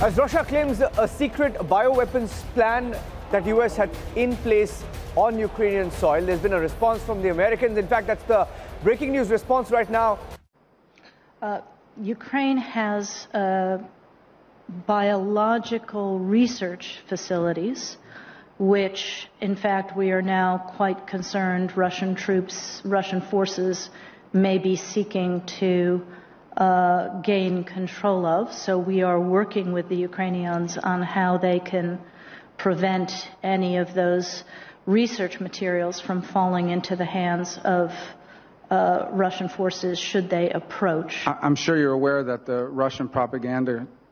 As Russia claims a secret bioweapons plan that US had in place on Ukrainian soil, there's been a response from the Americans. In fact, that's the breaking news response right now. Uh, Ukraine has uh, biological research facilities, which, in fact, we are now quite concerned Russian troops, Russian forces may be seeking to uh, gain control of. So we are working with the Ukrainians on how they can prevent any of those research materials from falling into the hands of uh, Russian forces should they approach. I'm sure you're aware that the Russian propaganda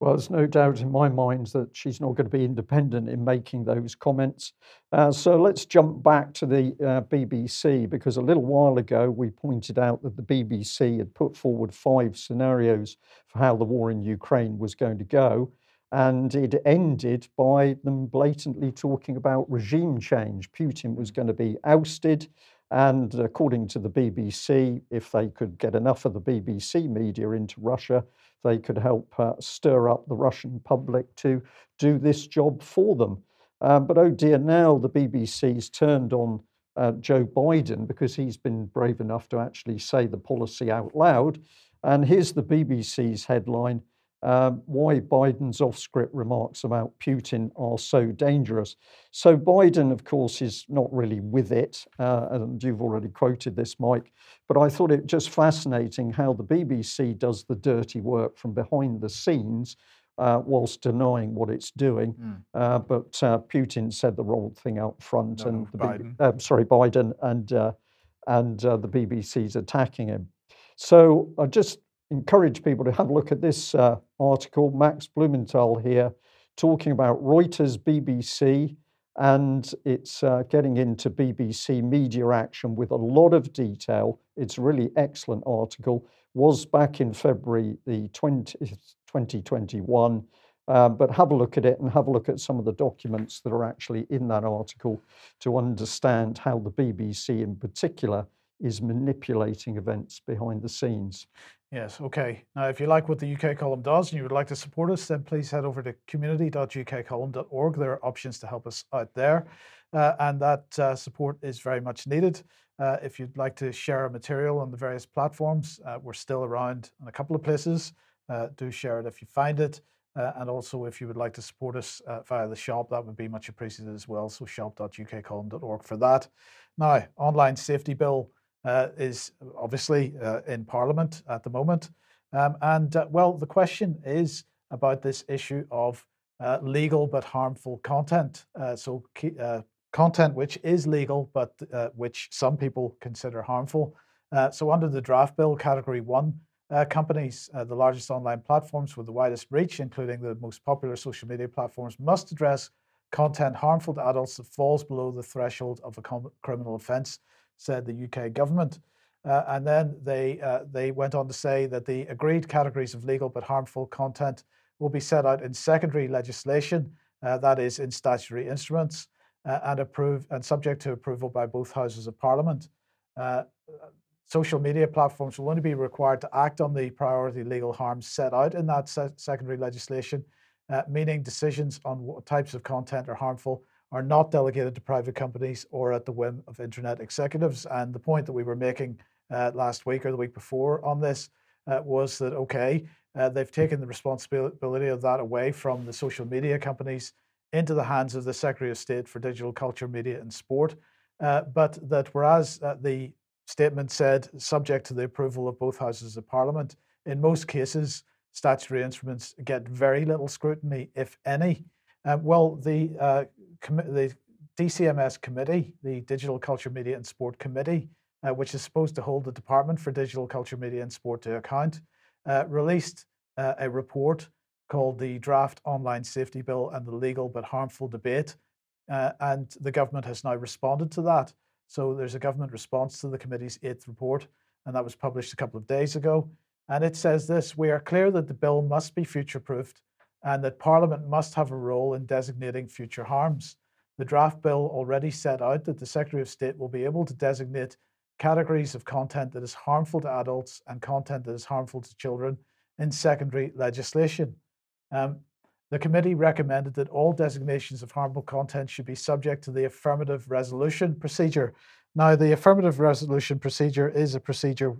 well, there's no doubt in my mind that she's not going to be independent in making those comments. Uh, so let's jump back to the uh, BBC because a little while ago we pointed out that the BBC had put forward five scenarios for how the war in Ukraine was going to go. And it ended by them blatantly talking about regime change. Putin was going to be ousted. And according to the BBC, if they could get enough of the BBC media into Russia, they could help uh, stir up the Russian public to do this job for them. Um, but oh dear, now the BBC's turned on uh, Joe Biden because he's been brave enough to actually say the policy out loud. And here's the BBC's headline um, why Biden's off script remarks about Putin are so dangerous. So, Biden, of course, is not really with it, uh, and you've already quoted this, Mike, but I thought it just fascinating how the BBC does the dirty work from behind the scenes. Uh, whilst denying what it's doing, mm. uh, but uh, Putin said the wrong thing out front, no, and the Biden. B- uh, sorry, Biden, and uh, and the BBC's attacking him. So I just encourage people to have a look at this uh, article. Max Blumenthal here talking about Reuters, BBC, and it's uh, getting into BBC media action with a lot of detail. It's a really excellent article. Was back in February the 20, 2021. Um, but have a look at it and have a look at some of the documents that are actually in that article to understand how the BBC in particular is manipulating events behind the scenes. Yes, okay. Now, if you like what the UK column does and you would like to support us, then please head over to community.ukcolumn.org. There are options to help us out there, uh, and that uh, support is very much needed. Uh, if you'd like to share our material on the various platforms, uh, we're still around in a couple of places. Uh, do share it if you find it. Uh, and also, if you would like to support us via the shop, that would be much appreciated as well. So, shop.ukcolumn.org for that. Now, online safety bill uh, is obviously uh, in Parliament at the moment. Um, and uh, well, the question is about this issue of uh, legal but harmful content. Uh, so, uh, content which is legal but which some people consider harmful. so, under the draft bill, Category 1 companies, the largest online platforms with the widest reach, including the most popular social media platforms, must address content harmful to adults that falls below the threshold of a criminal offence said the UK government. Uh, and then they, uh, they went on to say that the agreed categories of legal but harmful content will be set out in secondary legislation, uh, that is, in statutory instruments, uh, and, approved, and subject to approval by both houses of parliament. Uh, social media platforms will only be required to act on the priority legal harms set out in that se- secondary legislation, uh, meaning decisions on what types of content are harmful are not delegated to private companies or at the whim of internet executives. And the point that we were making uh, last week or the week before on this uh, was that, okay, uh, they've taken the responsibility of that away from the social media companies into the hands of the Secretary of State for Digital Culture, Media and Sport. Uh, but that whereas uh, the statement said, subject to the approval of both houses of Parliament, in most cases, statutory instruments get very little scrutiny, if any. Uh, well, the the DCMS committee, the Digital Culture, Media and Sport Committee, uh, which is supposed to hold the Department for Digital Culture, Media and Sport to account, uh, released uh, a report called the Draft Online Safety Bill and the Legal but Harmful Debate. Uh, and the government has now responded to that. So there's a government response to the committee's eighth report, and that was published a couple of days ago. And it says this We are clear that the bill must be future proofed and that Parliament must have a role in designating future harms. The draft bill already set out that the Secretary of State will be able to designate categories of content that is harmful to adults and content that is harmful to children in secondary legislation. Um, the committee recommended that all designations of harmful content should be subject to the affirmative resolution procedure. Now, the affirmative resolution procedure is a procedure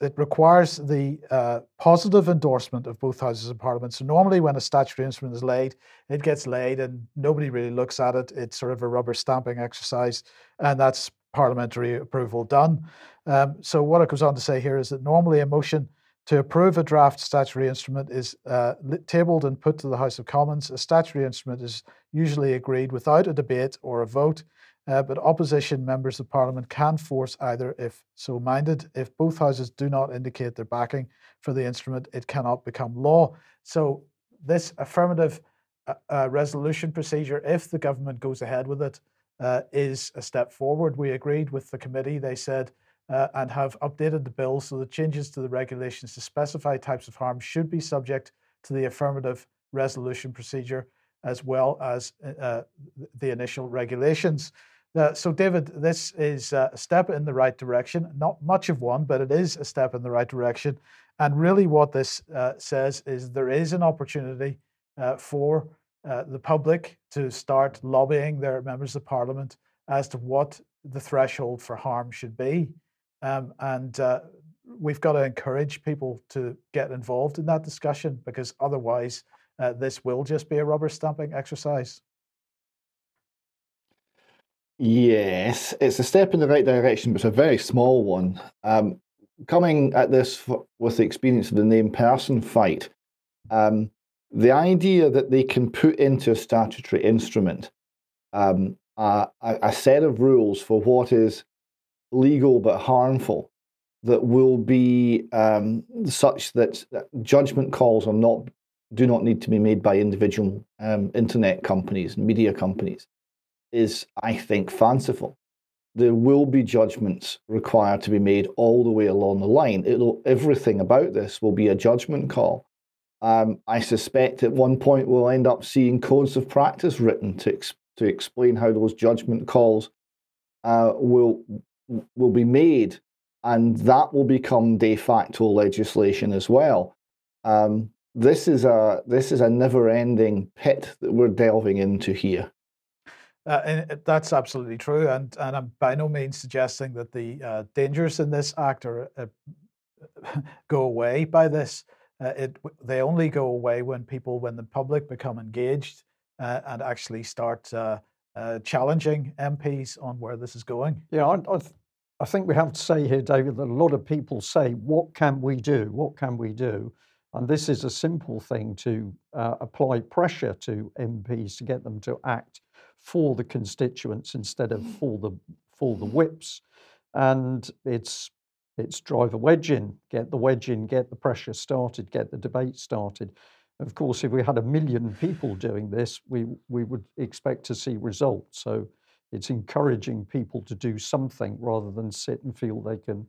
it requires the uh, positive endorsement of both houses of parliament. So normally, when a statutory instrument is laid, it gets laid and nobody really looks at it. It's sort of a rubber stamping exercise, and that's parliamentary approval done. Um, so what it goes on to say here is that normally a motion to approve a draft statutory instrument is uh, tabled and put to the House of Commons. A statutory instrument is usually agreed without a debate or a vote. Uh, but opposition members of parliament can force either if so minded. If both houses do not indicate their backing for the instrument, it cannot become law. So, this affirmative uh, uh, resolution procedure, if the government goes ahead with it, uh, is a step forward. We agreed with the committee, they said, uh, and have updated the bill so that changes to the regulations to specify types of harm should be subject to the affirmative resolution procedure as well as uh, the initial regulations. Uh, so, David, this is a step in the right direction. Not much of one, but it is a step in the right direction. And really, what this uh, says is there is an opportunity uh, for uh, the public to start lobbying their members of parliament as to what the threshold for harm should be. Um, and uh, we've got to encourage people to get involved in that discussion because otherwise, uh, this will just be a rubber stamping exercise. Yes, it's a step in the right direction, but it's a very small one. Um, coming at this with the experience of the name person fight, um, the idea that they can put into a statutory instrument um, a, a, set of rules for what is legal but harmful that will be um, such that judgment calls are not do not need to be made by individual um, internet companies and media companies is, I think, fanciful. There will be judgments required to be made all the way along the line. It'll, everything about this will be a judgment call. Um, I suspect at one point we'll end up seeing codes of practice written to, ex- to explain how those judgment calls uh, will, will be made, and that will become de facto legislation as well. Um, this is a this is a never-ending pit that we're delving into here. Uh, and that's absolutely true, and and I'm by no means suggesting that the uh, dangers in this act are uh, go away by this. Uh, it they only go away when people, when the public become engaged uh, and actually start uh, challenging MPs on where this is going. Yeah, I, I, th- I think we have to say here, David, that a lot of people say, "What can we do? What can we do?" And this is a simple thing to apply pressure to MPs to get them to act for the constituents instead of mm. for the for the whips. And it's it's drive a wedge in, get the wedge in, get the pressure started, get the debate started. Of course, if we had a million people doing this, we we would expect to see results. So it's encouraging people to do something rather than sit and feel they can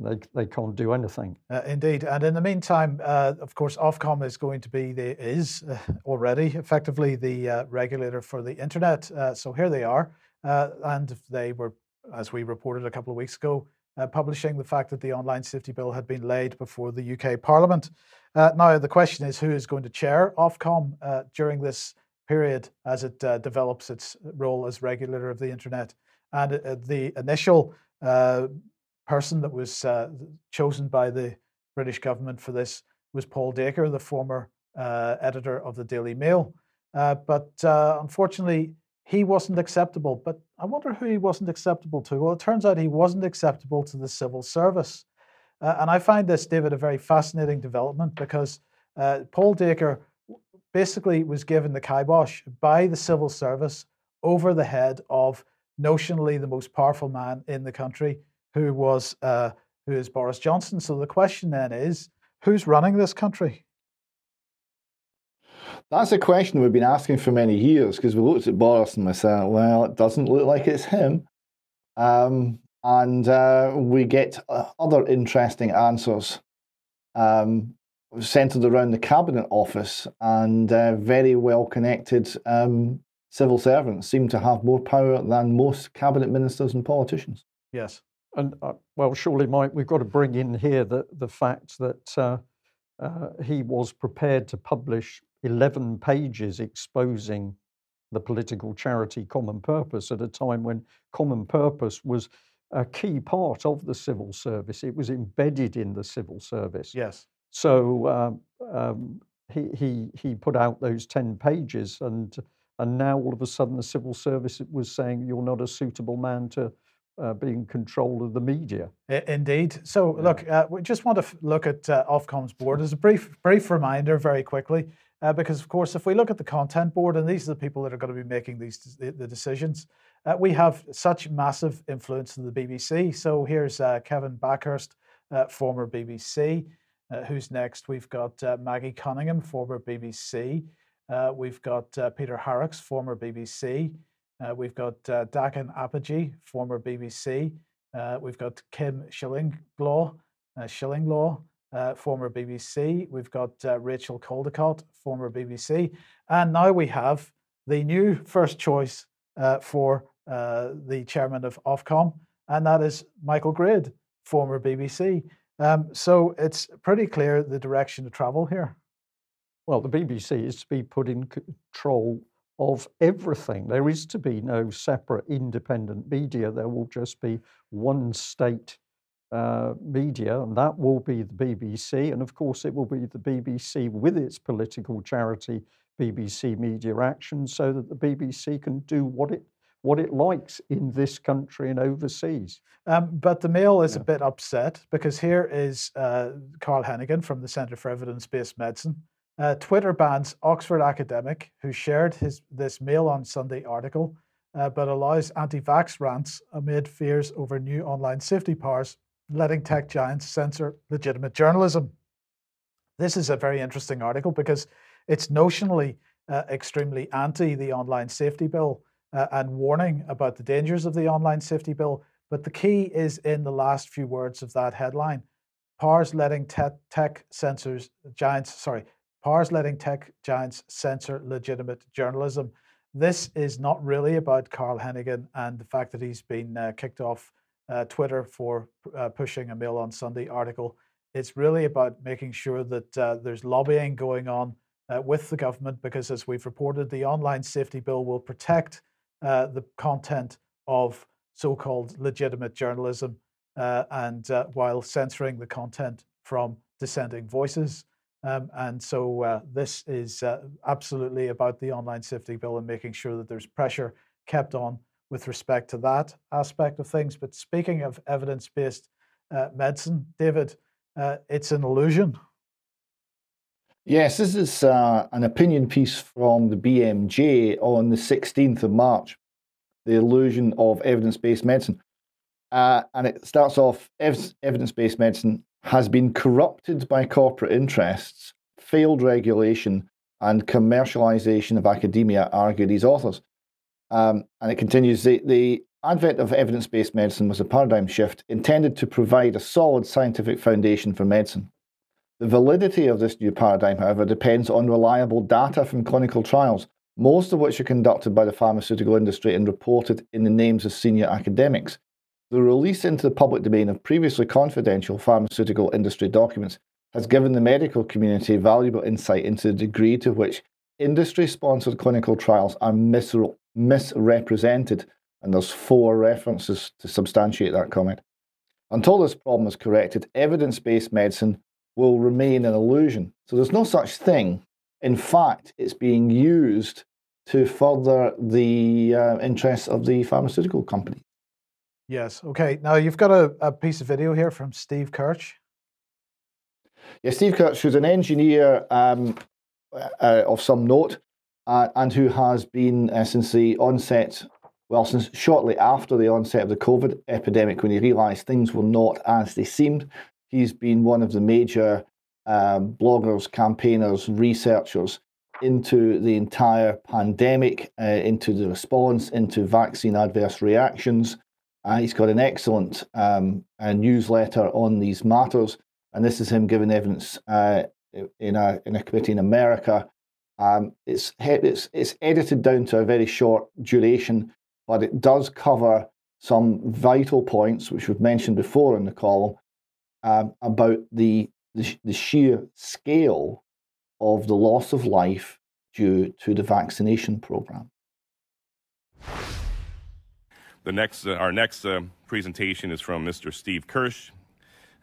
they, they can't do anything. Uh, indeed, and in the meantime, uh, of course, Ofcom is going to be the is uh, already effectively the uh, regulator for the internet. Uh, so here they are, uh, and they were, as we reported a couple of weeks ago, publishing the fact that the online safety bill had been laid before the UK Parliament. now the question is, who is going to chair Ofcom during this period as it develops its role as regulator of the internet? And the initial person that was uh, chosen by the British government for this was Paul Dacre, the former uh, editor of the Daily Mail. Uh, but uh, unfortunately, he wasn't acceptable. But I wonder who he wasn't acceptable to. Well, it turns out he wasn't acceptable to the civil service. Uh, and I find this, David, a very fascinating development because uh, Paul Dacre basically was given the kibosh by the civil service over the head of notionally the most powerful man in the country, who was uh, who is Boris Johnson. So the question then is, who's running this country? That's a question we've been asking for many years because we looked at Boris and we said, well, it doesn't look like it's him. Um, and uh, we get uh, other interesting answers um, centered around the cabinet office and uh, very well connected um, civil servants seem to have more power than most cabinet ministers and politicians. Yes. And uh, well, surely, Mike, we've got to bring in here the, the fact that uh, uh, he was prepared to publish 11 pages exposing the political charity Common Purpose at a time when Common Purpose was a key part of the civil service. It was embedded in the civil service. Yes. So um, um, he, he, he put out those 10 pages, and, and now all of a sudden the civil service was saying you're not a suitable man to uh, be in control of the media. Indeed. So, yeah. look, uh, we just want to f- look at uh, Ofcom's board as a brief, brief reminder, very quickly, uh, because of course, if we look at the content board, and these are the people that are going to be making these the, decisions, uh, we have such massive influence in the BBC. So here's uh, Kevin Bakhurst, former BBC. who's next? We've got Maggie Cunningham, former BBC. we've got Peter Horrocks, former BBC. Uh, we've got uh, Dakin Appigie, former BBC. Uh, we've got Kim Shillinglaw, uh, Shillinglaw, uh, former BBC. We've got uh, Rachel Coldicutt, former BBC. And now we have the new first choice for the chairman of Ofcom, and that is Michael Grade, former BBC. Um, so it's pretty clear the direction of travel here. Well, the BBC is to be put in control of everything. There is to be no separate independent media. There will just be one state uh, media, and that will be the BBC. And of course, it will be the BBC with its political charity, BBC Media Action, so that the BBC can do what it what it likes in this country and overseas. Um, but the Mail is yeah. a bit upset because here is uh, Carl Heneghan from the Centre for Evidence Based Medicine uh, Twitter bans Oxford academic who shared his this Mail on Sunday article, uh, but allows anti-vax rants amid fears over new online safety powers, letting tech giants censor legitimate journalism. This is a very interesting article because it's notionally uh, extremely anti the online safety bill uh, and warning about the dangers of the online safety bill. But the key is in the last few words of that headline. Powers letting te- tech censors giants, sorry, powers letting tech giants censor legitimate journalism. This is not really about Carl Heneghan and the fact that he's been uh, kicked off uh, Twitter for uh, pushing a Mail on Sunday article. It's really about making sure that uh, there's lobbying going on uh, with the government because, as we've reported, the online safety bill will protect uh, the content of so called legitimate journalism and while censoring the content from dissenting voices. Um, and so uh, this is uh, absolutely about the online safety bill and making sure that there's pressure kept on with respect to that aspect of things. But speaking of evidence based uh, medicine, David, uh, it's an illusion. Yes, this is uh, an opinion piece from the BMJ on the 16th of March, the illusion of evidence based medicine. Uh, and it starts off evidence based medicine has been corrupted by corporate interests, failed regulation, and commercialization of academia, argue these authors. Um, and it continues the, the advent of evidence based medicine was a paradigm shift intended to provide a solid scientific foundation for medicine. The validity of this new paradigm, however, depends on reliable data from clinical trials, most of which are conducted by the pharmaceutical industry and reported in the names of senior academics. The release into the public domain of previously confidential pharmaceutical industry documents has given the medical community valuable insight into the degree to which industry sponsored clinical trials are misre- misrepresented. And there's four references to substantiate that comment. Until this problem is corrected, evidence based medicine will remain an illusion. So there's no such thing. In fact, it's being used to further the uh, interests of the pharmaceutical company. Yes. Okay. Now you've got a, a piece of video here from Steve Kirsch. Yeah, Steve Kirsch, who's an engineer um, uh, of some note, uh, and who has been uh, since the onset, well, since shortly after the onset of the COVID epidemic, when he realised things were not as they seemed. He's been one of the major um, bloggers, campaigners, researchers into the entire pandemic, uh, into the response, into vaccine adverse reactions, uh, he's got an excellent um, newsletter on these matters, and this is him giving evidence uh, in a in a committee in America. Um, it's it's it's edited down to a very short duration, but it does cover some vital points which we've mentioned before in the column um, about the, the the sheer scale of the loss of life due to the vaccination program. The next, uh, our next uh, presentation is from Mr. Steve Kirsch.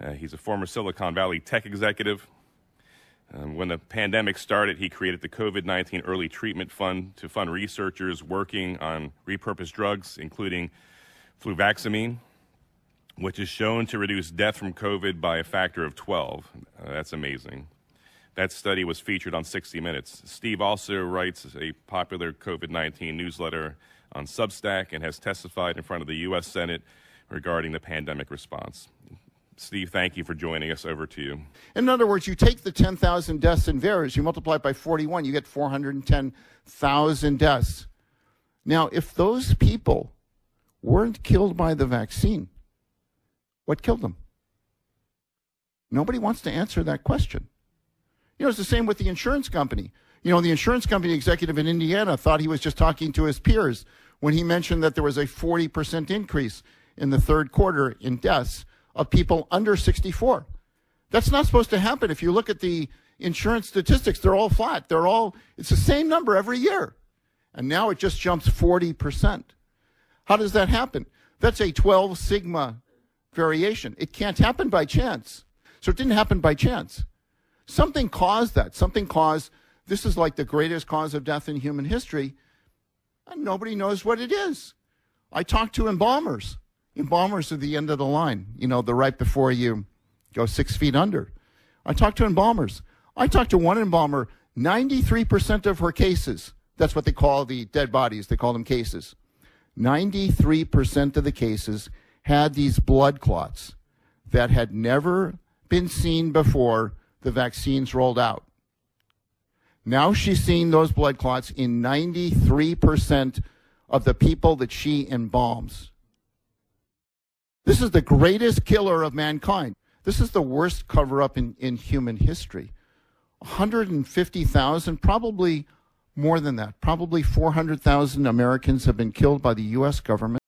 Uh, he's a former Silicon Valley tech executive. Um, when the pandemic started, he created the COVID 19 Early Treatment Fund to fund researchers working on repurposed drugs, including fluvoxamine, which is shown to reduce death from COVID by a factor of 12. Uh, that's amazing. That study was featured on 60 Minutes. Steve also writes a popular COVID 19 newsletter on Substack and has testified in front of the U.S. Senate regarding the pandemic response. Steve, thank you for joining us. Over to you. In other words, you take the 10,000 deaths in VAERS, you multiply it by 41, you get 410,000 deaths. Now, if those people weren't killed by the vaccine, what killed them? Nobody wants to answer that question. You know, it's the same with the insurance company. You know, the insurance company executive in Indiana thought he was just talking to his peers when he mentioned that there was a 40% increase in the third quarter in deaths of people under 64. That's not supposed to happen. If you look at the insurance statistics, they're all flat. They're all, it's the same number every year. And now it just jumps 40%. How does that happen? That's a 12 sigma variation. It can't happen by chance. So it didn't happen by chance. Something caused that. Something caused this is like the greatest cause of death in human history, and nobody knows what it is. I talked to embalmers. Embalmers are the end of the line, you know, the right before you go six feet under. I talked to embalmers. I talked to one embalmer, 93% of her cases, that's what they call the dead bodies, they call them cases. 93% of the cases had these blood clots that had never been seen before the vaccines rolled out. Now she's seeing those blood clots in 93% of the people that she embalms. This is the greatest killer of mankind. This is the worst cover up in, in human history. 150,000, probably more than that, probably 400,000 Americans have been killed by the U.S. government.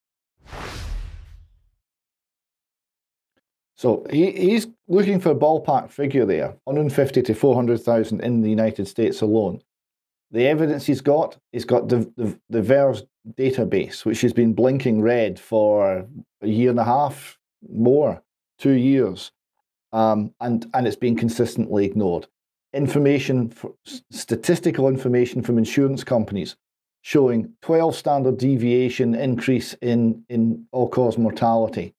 So he, he's looking for a ballpark figure there 150 to 400,000 in the United States alone. The evidence he's got, he's got the, the, the VAERS database, which has been blinking red for a year and a half, more, two years. Um, and, and it's been consistently ignored. Information, for, statistical information from insurance companies showing 12 standard deviation increase in, in all cause mortality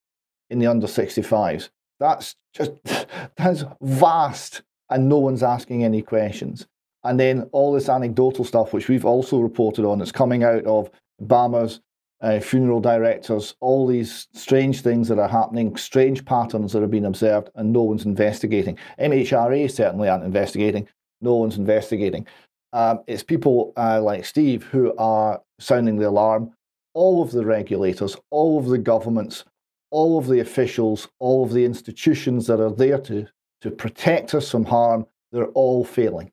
in the under 65s. That's just that's vast, and no one's asking any questions. And then all this anecdotal stuff, which we've also reported on, is coming out of embalmers uh, funeral directors, all these strange things that are happening, strange patterns that are being observed, and no one's investigating. MHRA certainly aren't investigating. No one's investigating. Um, it's people uh, like Steve who are sounding the alarm. All of the regulators, all of the governments, all of the officials, all of the institutions that are there to, to protect us from harm, they're all failing.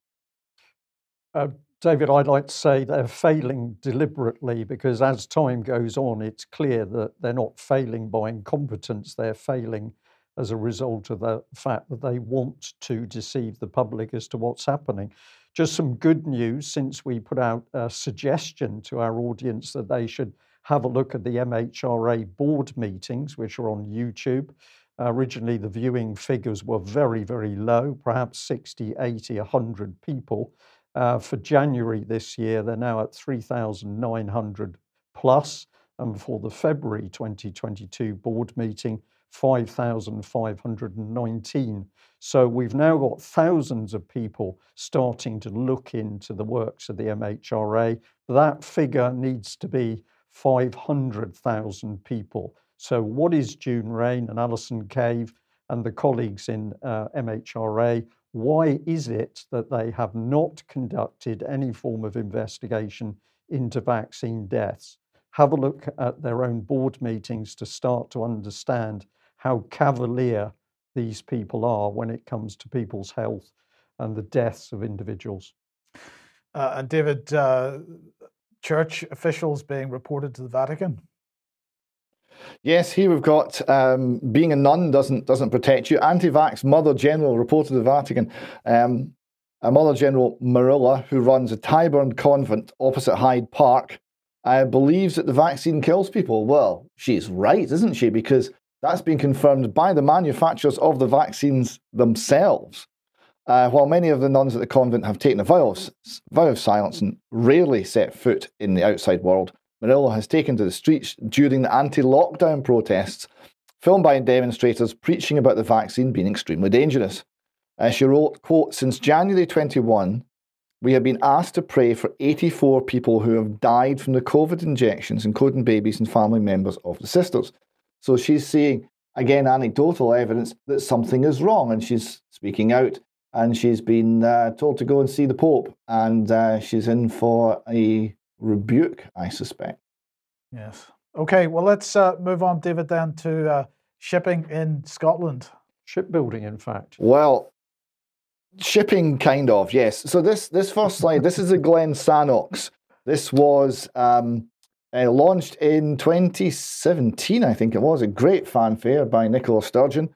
Uh, David, I'd like to say they're failing deliberately because as time goes on, it's clear that they're not failing by incompetence, they're failing as a result of the fact that they want to deceive the public as to what's happening. Just some good news since we put out a suggestion to our audience that they should have a look at the MHRA board meetings, which are on YouTube. Originally, the viewing figures were very, very low, perhaps 60, 80, 100 people. Uh, for January this year, they're now at 3,900 plus, and for the February 2022 board meeting, 5,519. So we've now got thousands of people starting to look into the works of the MHRA. That figure needs to be 500,000 people. So, what is June Raine and Alison Cave and the colleagues in uh, MHRA? Why is it that they have not conducted any form of investigation into vaccine deaths? Have a look at their own board meetings to start to understand how cavalier these people are when it comes to people's health and the deaths of individuals. Uh, and David, uh, church officials being reported to the Vatican? Yes, here we've got um, being a nun doesn't doesn't protect you. Anti-vax Mother General reported to the Vatican. Um, a Mother General Marilla, who runs a Tyburn convent opposite Hyde Park, uh, believes that the vaccine kills people. Well, she's right, isn't she? Because that's been confirmed by the manufacturers of the vaccines themselves. Uh, while many of the nuns at the convent have taken a vow of, vow of silence and rarely set foot in the outside world, Manila has taken to the streets during the anti lockdown protests, filmed by demonstrators preaching about the vaccine being extremely dangerous. Uh, she wrote, quote, Since January 21, we have been asked to pray for 84 people who have died from the COVID injections, including babies and family members of the sisters. So she's seeing, again, anecdotal evidence that something is wrong, and she's speaking out. And she's been uh, told to go and see the Pope, and uh, she's in for a rebuke, I suspect. Yes. Okay, well, let's uh, move on, David, then to uh, shipping in Scotland. Shipbuilding, in fact. Well, shipping, kind of, yes. So this this first slide, this is the Glen Sannox. This was um, uh, launched in 2017, I think it was. A great fanfare by Nicola Sturgeon,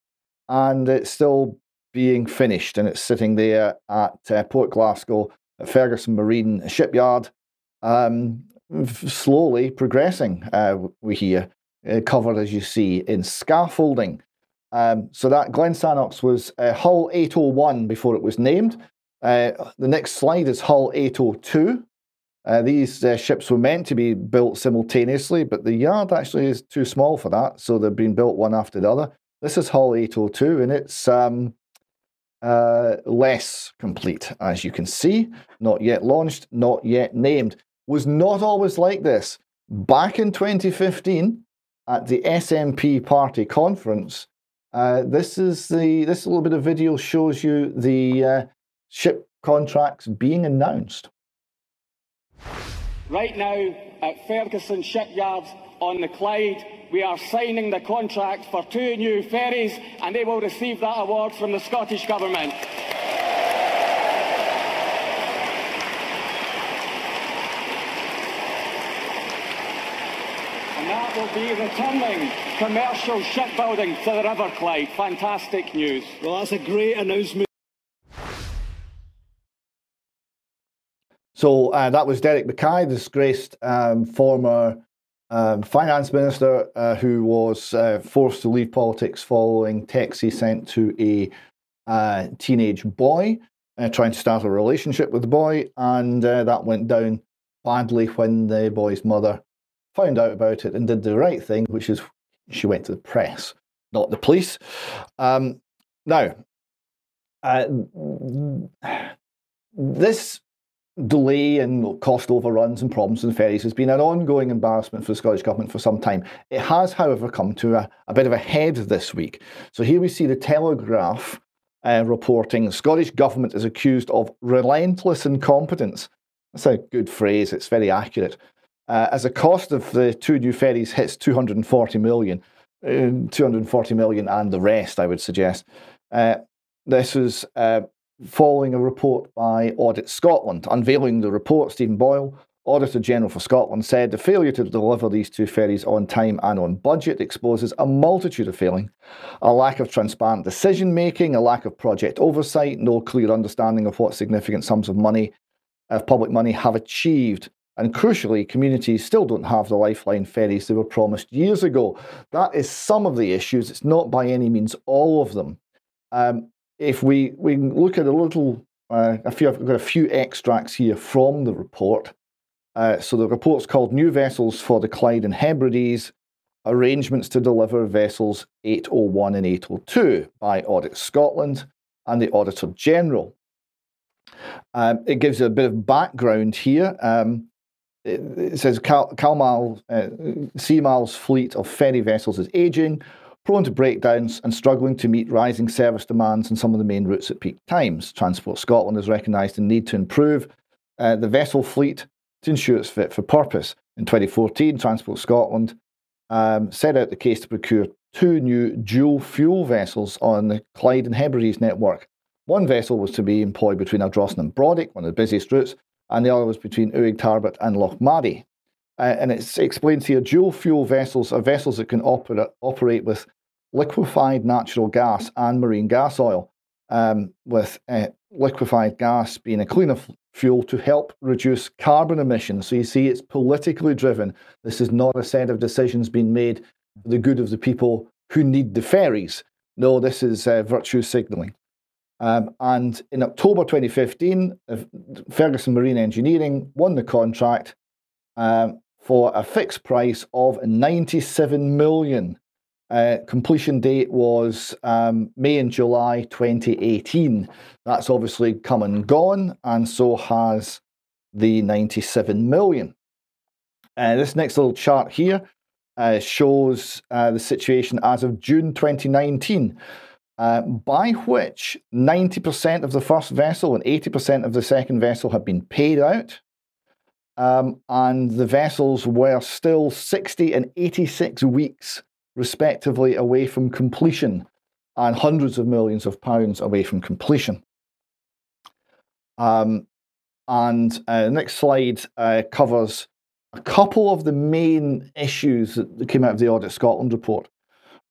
and it's still being finished, and it's sitting there at uh, Port Glasgow at Ferguson Marine Shipyard, um, slowly progressing. Uh, we hear uh, covered as you see in scaffolding. Um, so that Glen Sannox was uh, Hull 801 before it was named. Uh, the next slide is Hull 802. Uh, these ships were meant to be built simultaneously, but the yard actually is too small for that, so they've been built one after the other. This is Hull 802, and it's um, uh, less complete, as you can see. Not yet launched, not yet named. Was not always like this. Back in 2015, at the SNP Party conference, uh, this is the this little bit of video shows you the uh, ship contracts being announced. Right now, at Ferguson Shipyard on the Clyde, we are signing the contract for two new ferries, and they will receive that award from the Scottish Government. And that will be returning commercial shipbuilding to the River Clyde. Fantastic news. Well, that's a great announcement. So uh, that was Derek Mackay, disgraced um, former um, finance minister uh, who was uh, forced to leave politics following texts he sent to a uh, teenage boy, uh, trying to start a relationship with the boy, and uh, that went down badly when the boy's mother found out about it and did the right thing, which is she went to the press, not the police. Um, now, this delay and cost overruns and problems with ferries has been an ongoing embarrassment for the Scottish Government for some time. It has, however, come to a, a bit of a head this week. So here we see the Telegraph uh, reporting the Scottish Government is accused of relentless incompetence. That's a good phrase, it's very accurate. Uh, as the cost of the two new ferries hits 240 million, uh, 240 million and the rest, I would suggest. Uh, this is uh, following a report by Audit Scotland. Unveiling the report, Stephen Boyle, Auditor General for Scotland, said the failure to deliver these two ferries on time and on budget exposes a multitude of failing, a lack of transparent decision making, a lack of project oversight, no clear understanding of what significant sums of money, of public money, have achieved. And crucially, communities still don't have the lifeline ferries they were promised years ago. That is some of the issues. It's not by any means all of them. Um, if we, we look at a little, uh, a few, I've got a few extracts here from the report. Uh, so the report's called New Vessels for the Clyde and Hebrides, Arrangements to Deliver Vessels 801 and 802 by Audit Scotland and the Auditor General. Um, it gives a bit of background here. Um, it, it, says Cal, Calmal, uh, fleet of ferry vessels is aging prone to breakdowns and struggling to meet rising service demands on some of the main routes at peak times. Transport Scotland has recognised the need to improve uh, the vessel fleet to ensure it's fit for purpose. In 2014, Transport Scotland um, set out the case to procure two new dual fuel vessels on the Clyde and Hebrides network. One vessel was to be employed between Ardrossan and Brodick, one of the busiest routes, and the other was between Uig Tarbert and Lochmaddy. Uh, and it explains here dual fuel vessels are vessels that can opera- operate with liquefied natural gas and marine gas oil, um, with uh, liquefied gas being a cleaner f- fuel to help reduce carbon emissions. So you see, it's politically driven. This is not a set of decisions being made for the good of the people who need the ferries. No, this is uh, virtue signalling. Um, and in October 2015, uh, Ferguson Marine Engineering won the contract um, for a fixed price of 97 million. Uh, completion date was um, May and July 2018. That's obviously come and gone, and so has the 97 million. Uh, this next little chart here uh, shows uh, the situation as of June 2019. Uh, by which 90% of the first vessel and 80% of the second vessel had been paid out. Um, and the vessels were still 60 and 86 weeks, respectively, away from completion, and hundreds of millions of pounds away from completion. Um, and uh, the next slide uh, covers a couple of the main issues that came out of the Audit Scotland report.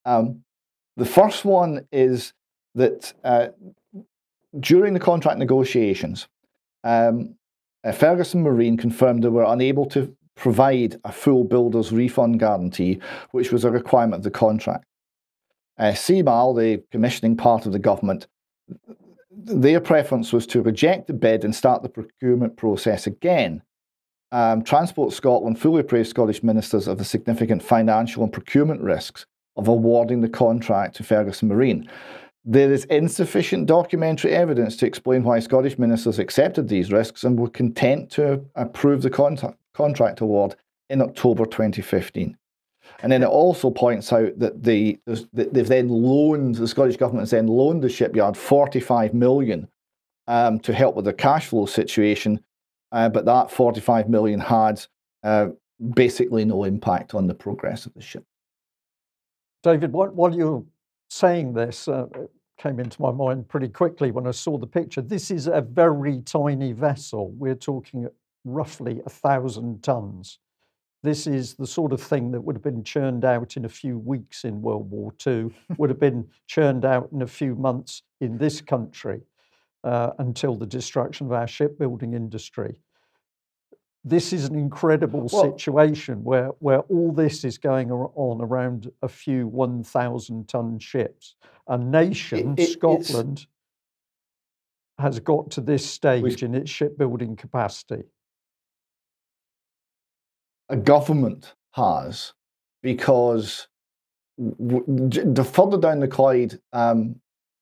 Um, the first one is that uh, during the contract negotiations, um, uh, Ferguson Marine confirmed they were unable to provide a full builder's refund guarantee, which was a requirement of the contract. Uh, CMAL, the commissioning part of the government, their preference was to reject the bid and start the procurement process again. Um, Transport Scotland fully appraised Scottish ministers of the significant financial and procurement risks of awarding the contract to Ferguson Marine. There is insufficient documentary evidence to explain why Scottish ministers accepted these risks and were content to approve the contract, contract award in October 2015. And then it also points out that the, they've then loaned, the Scottish government has then loaned the shipyard 45 million um, to help with the cash flow situation, uh, but that 45 million had uh, basically no impact on the progress of the ship. David, while you're saying this, uh, it came into my mind pretty quickly when I saw the picture. This is a very tiny vessel. We're talking roughly a thousand tons. This is the sort of thing that would have been churned out in a few weeks in World War II, would have been churned out in a few months in this country uh, until the destruction of our shipbuilding industry this is an incredible well, situation where, where all this is going on around a few 1,000 ton ships. A nation, it, it, Scotland, has got to this stage in its shipbuilding capacity. A government has, because the further down the Clyde, um,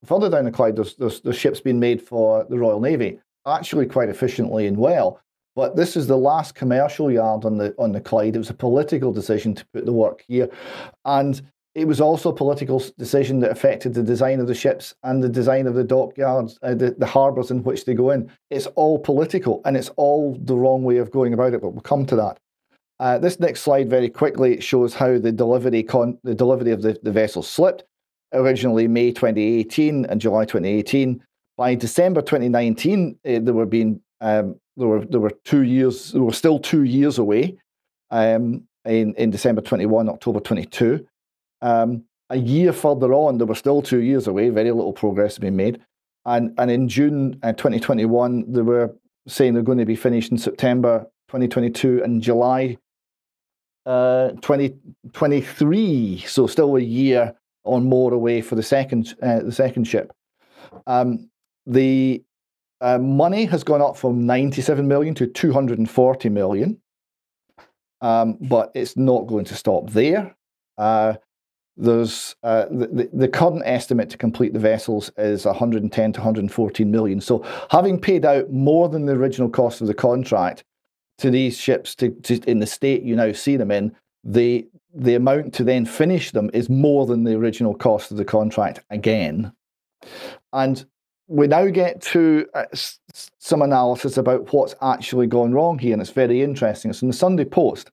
further down the Clyde, there's, there's, ships being made for the Royal Navy, actually quite efficiently and well. But this is the last commercial yard on the on the Clyde. It was a political decision to put the work here, and it was also a political decision that affected the design of the ships and the design of the dockyards, uh, the, the harbours in which they go in. It's all political, and it's all the wrong way of going about it. But we'll come to that. Uh, this next slide very quickly shows how the delivery con- the delivery of the, the vessel slipped. Originally May 2018 and July 2018. By December 2019, uh, there were being um, there were there were two years. There were still two years away. Um, in in December twenty one, October twenty two. Um, a year further on, there were still two years away. Very little progress had been made. And and in June uh, 2021, they were saying they're going to be finished in September 2022 and July uh, 2023. So still a year or more away for the second uh, the second ship. Um, the uh, money has gone up from 97 million to 240 million, um, but it's not going to stop there. Uh, there's uh, the, the current estimate to complete the vessels is 110 to 114 million. So, having paid out more than the original cost of the contract to these ships to, to in the state you now see them in, the the amount to then finish them is more than the original cost of the contract again. And we now get to uh, some analysis about what's actually gone wrong here, and it's very interesting. It's in the Sunday Post.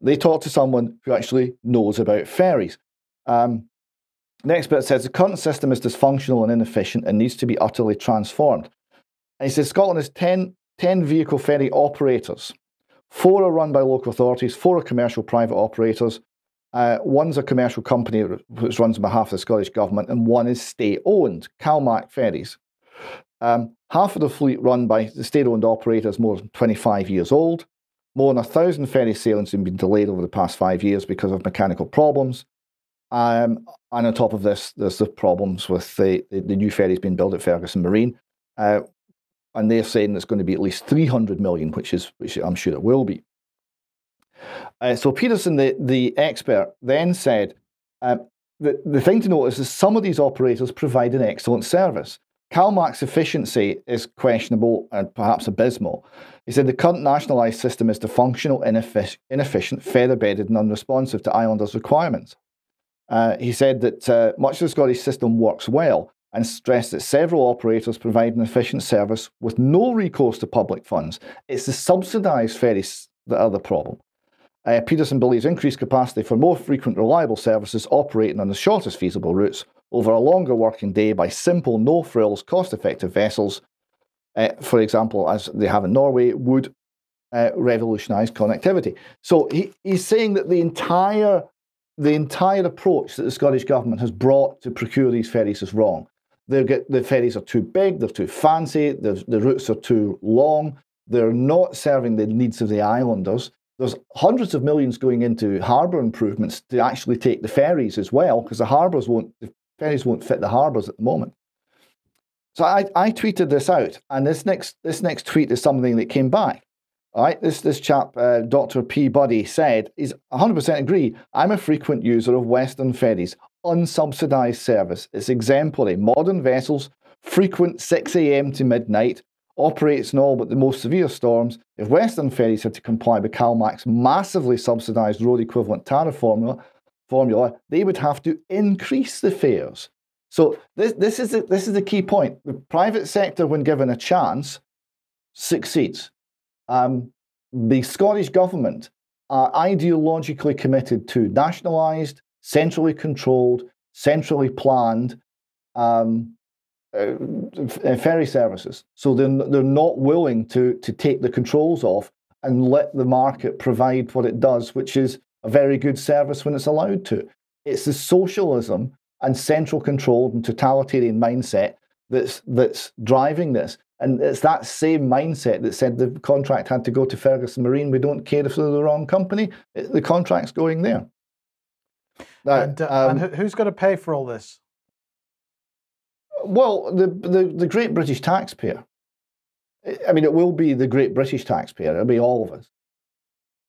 They talk to someone who actually knows about ferries. Um, the expert says the current system is dysfunctional and inefficient and needs to be utterly transformed. And he says Scotland has 10, 10 vehicle ferry operators. Four are run by local authorities, four are commercial private operators. Uh, one's a commercial company which runs on behalf of the Scottish Government, and one is state owned, Calmac Ferries. Um, half of the fleet run by the state-owned operators more than 25 years old. More than a thousand ferry sailings have been delayed over the past five years because of mechanical problems. Um, and on top of this, there's the problems with the, the, the new ferries being built at Ferguson Marine. Uh, and they're saying it's going to be at least 300 million, which is which I'm sure it will be. Uh, so Pedersen, the, the expert, then said um, the, the thing to notice is some of these operators provide an excellent service. CalMac's efficiency is questionable and perhaps abysmal. He said the current nationalised system is dysfunctional, ineffic- inefficient, feather bedded, and unresponsive to islanders' requirements. Uh, he said that uh, much of the Scottish system works well and stressed that several operators provide an efficient service with no recourse to public funds. It's the subsidised ferries that are the problem. Uh, Pedersen believes increased capacity for more frequent, reliable services operating on the shortest feasible routes over a longer working day by simple, no frills, cost effective vessels, uh, for example, as they have in Norway, would uh, revolutionise connectivity. So he, he's saying that the entire the entire approach that the Scottish government has brought to procure these ferries is wrong. Get, the ferries are too big, they're too fancy, the, the routes are too long, they're not serving the needs of the islanders. There's hundreds of millions going into harbour improvements to actually take the ferries as well, because the harbours won't, the ferries won't fit the harbours at the moment. So I, I tweeted this out, and this next this next tweet is something that came back. All right, this this chap, uh, Dr. P. Buddy, said he's 100% agree. I'm a frequent user of Western ferries, unsubsidized service. It's exemplary. Modern vessels, frequent 6 a.m. to midnight, operates in all but the most severe storms. If Western ferries had to comply with CalMac's massively subsidised road equivalent tariff formula, formula, they would have to increase the fares. So this, this, is the, this is the key point. The private sector, when given a chance, succeeds. Um, the Scottish government are ideologically committed to nationalised, centrally controlled, centrally planned um, uh, ferry services. So they're, they're not willing to, to take the controls off and let the market provide what it does, which is a very good service when it's allowed to. It's the socialism and central controlled and totalitarian mindset that's that's driving this. And it's that same mindset that said the contract had to go to Ferguson Marine. We don't care if they're the wrong company. The contract's going there. Now, and, uh, um, and who's going to pay for all this? Well, the, the, the great British taxpayer. I mean, it will be the great British taxpayer. It'll be all of us.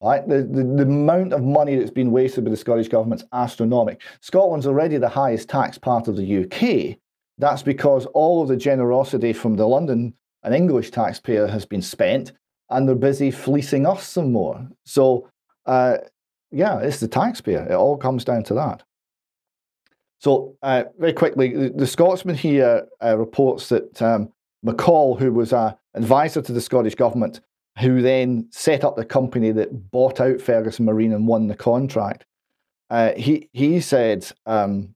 Right? The, the, the amount of money that's been wasted by the Scottish government's astronomical. Scotland's already the highest tax part of the UK. That's because all of the generosity from the London and English taxpayer has been spent, and they're busy fleecing us some more. So, uh, yeah, it's the taxpayer. It all comes down to that. So, uh, very quickly, the, the Scotsman here uh, reports that um, McColl, who was an advisor to the Scottish government, who then set up the company that bought out Ferguson Marine and won the contract, uh, he he said um,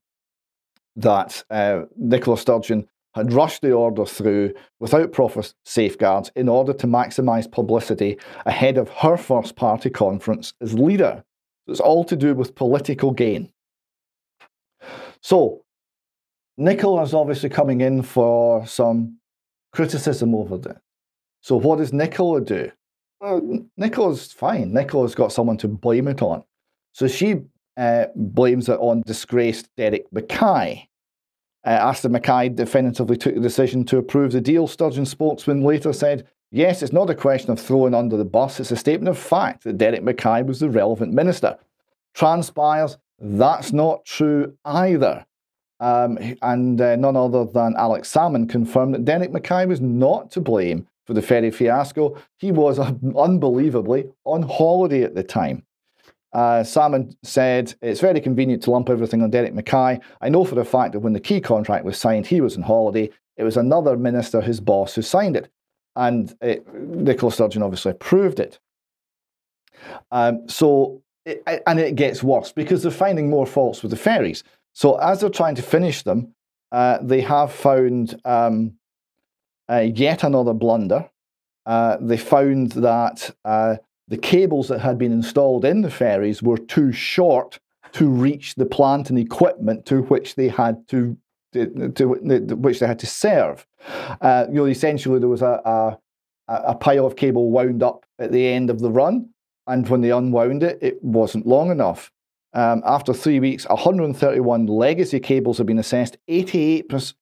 that uh, Nicola Sturgeon had rushed the order through without proper safeguards in order to maximise publicity ahead of her first party conference as leader. So it's all to do with political gain. So, Nicola is obviously coming in for some criticism over this. So, what does Nicola do? Well, Nicola's fine. Nicola's got someone to blame it on. So, she uh, blames it on disgraced Derek Mackay. Uh, after Mackay definitively took the decision to approve the deal, Sturgeon spokesman later said, Yes, it's not a question of throwing under the bus, it's a statement of fact that Derek Mackay was the relevant minister. Transpires that's not true either. Um, and uh, none other than Alex Salmond confirmed that Derek Mackay was not to blame for the ferry fiasco. He was uh, unbelievably on holiday at the time. Uh, Salmond said, It's very convenient to lump everything on Derek Mackay. I know for a fact that when the key contract was signed, he was on holiday. It was another minister, his boss, who signed it. And it, Nicola Sturgeon obviously approved it. Um, so it, and it gets worse because they're finding more faults with the ferries. So as they're trying to finish them, uh, they have found um, uh, yet another blunder. Uh, they found that uh, the cables that had been installed in the ferries were too short to reach the plant and equipment to which they had to to, to, which they had to serve. Uh, you know, essentially there was a, a, a pile of cable wound up at the end of the run, and when they unwound it, it wasn't long enough. Um, after three weeks, 131 legacy cables have been assessed, 88%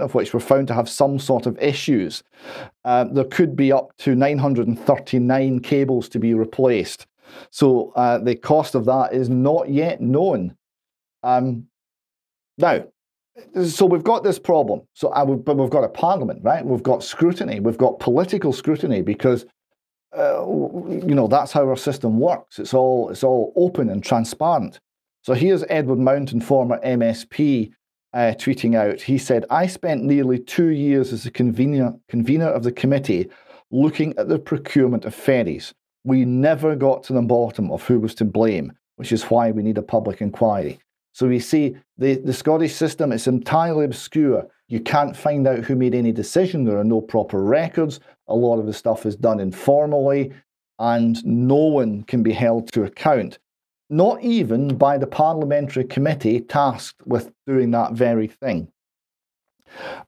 of which were found to have some sort of issues. Uh, there could be up to 939 cables to be replaced. So uh, the cost of that is not yet known. Um, now, so we've got this problem. So, uh, we've, but we've got a parliament, right? We've got scrutiny. We've got political scrutiny because, uh, you know, that's how our system works. It's all it's all open and transparent. So here's Edward Mountain, former MSP, uh, tweeting out. He said, "I spent nearly two years as a convener convener of the committee, looking at the procurement of ferries. We never got to the bottom of who was to blame, which is why we need a public inquiry." So we see the, the Scottish system is entirely obscure. You can't find out who made any decision. There are no proper records. A lot of the stuff is done informally, and no one can be held to account, not even by the parliamentary committee tasked with doing that very thing.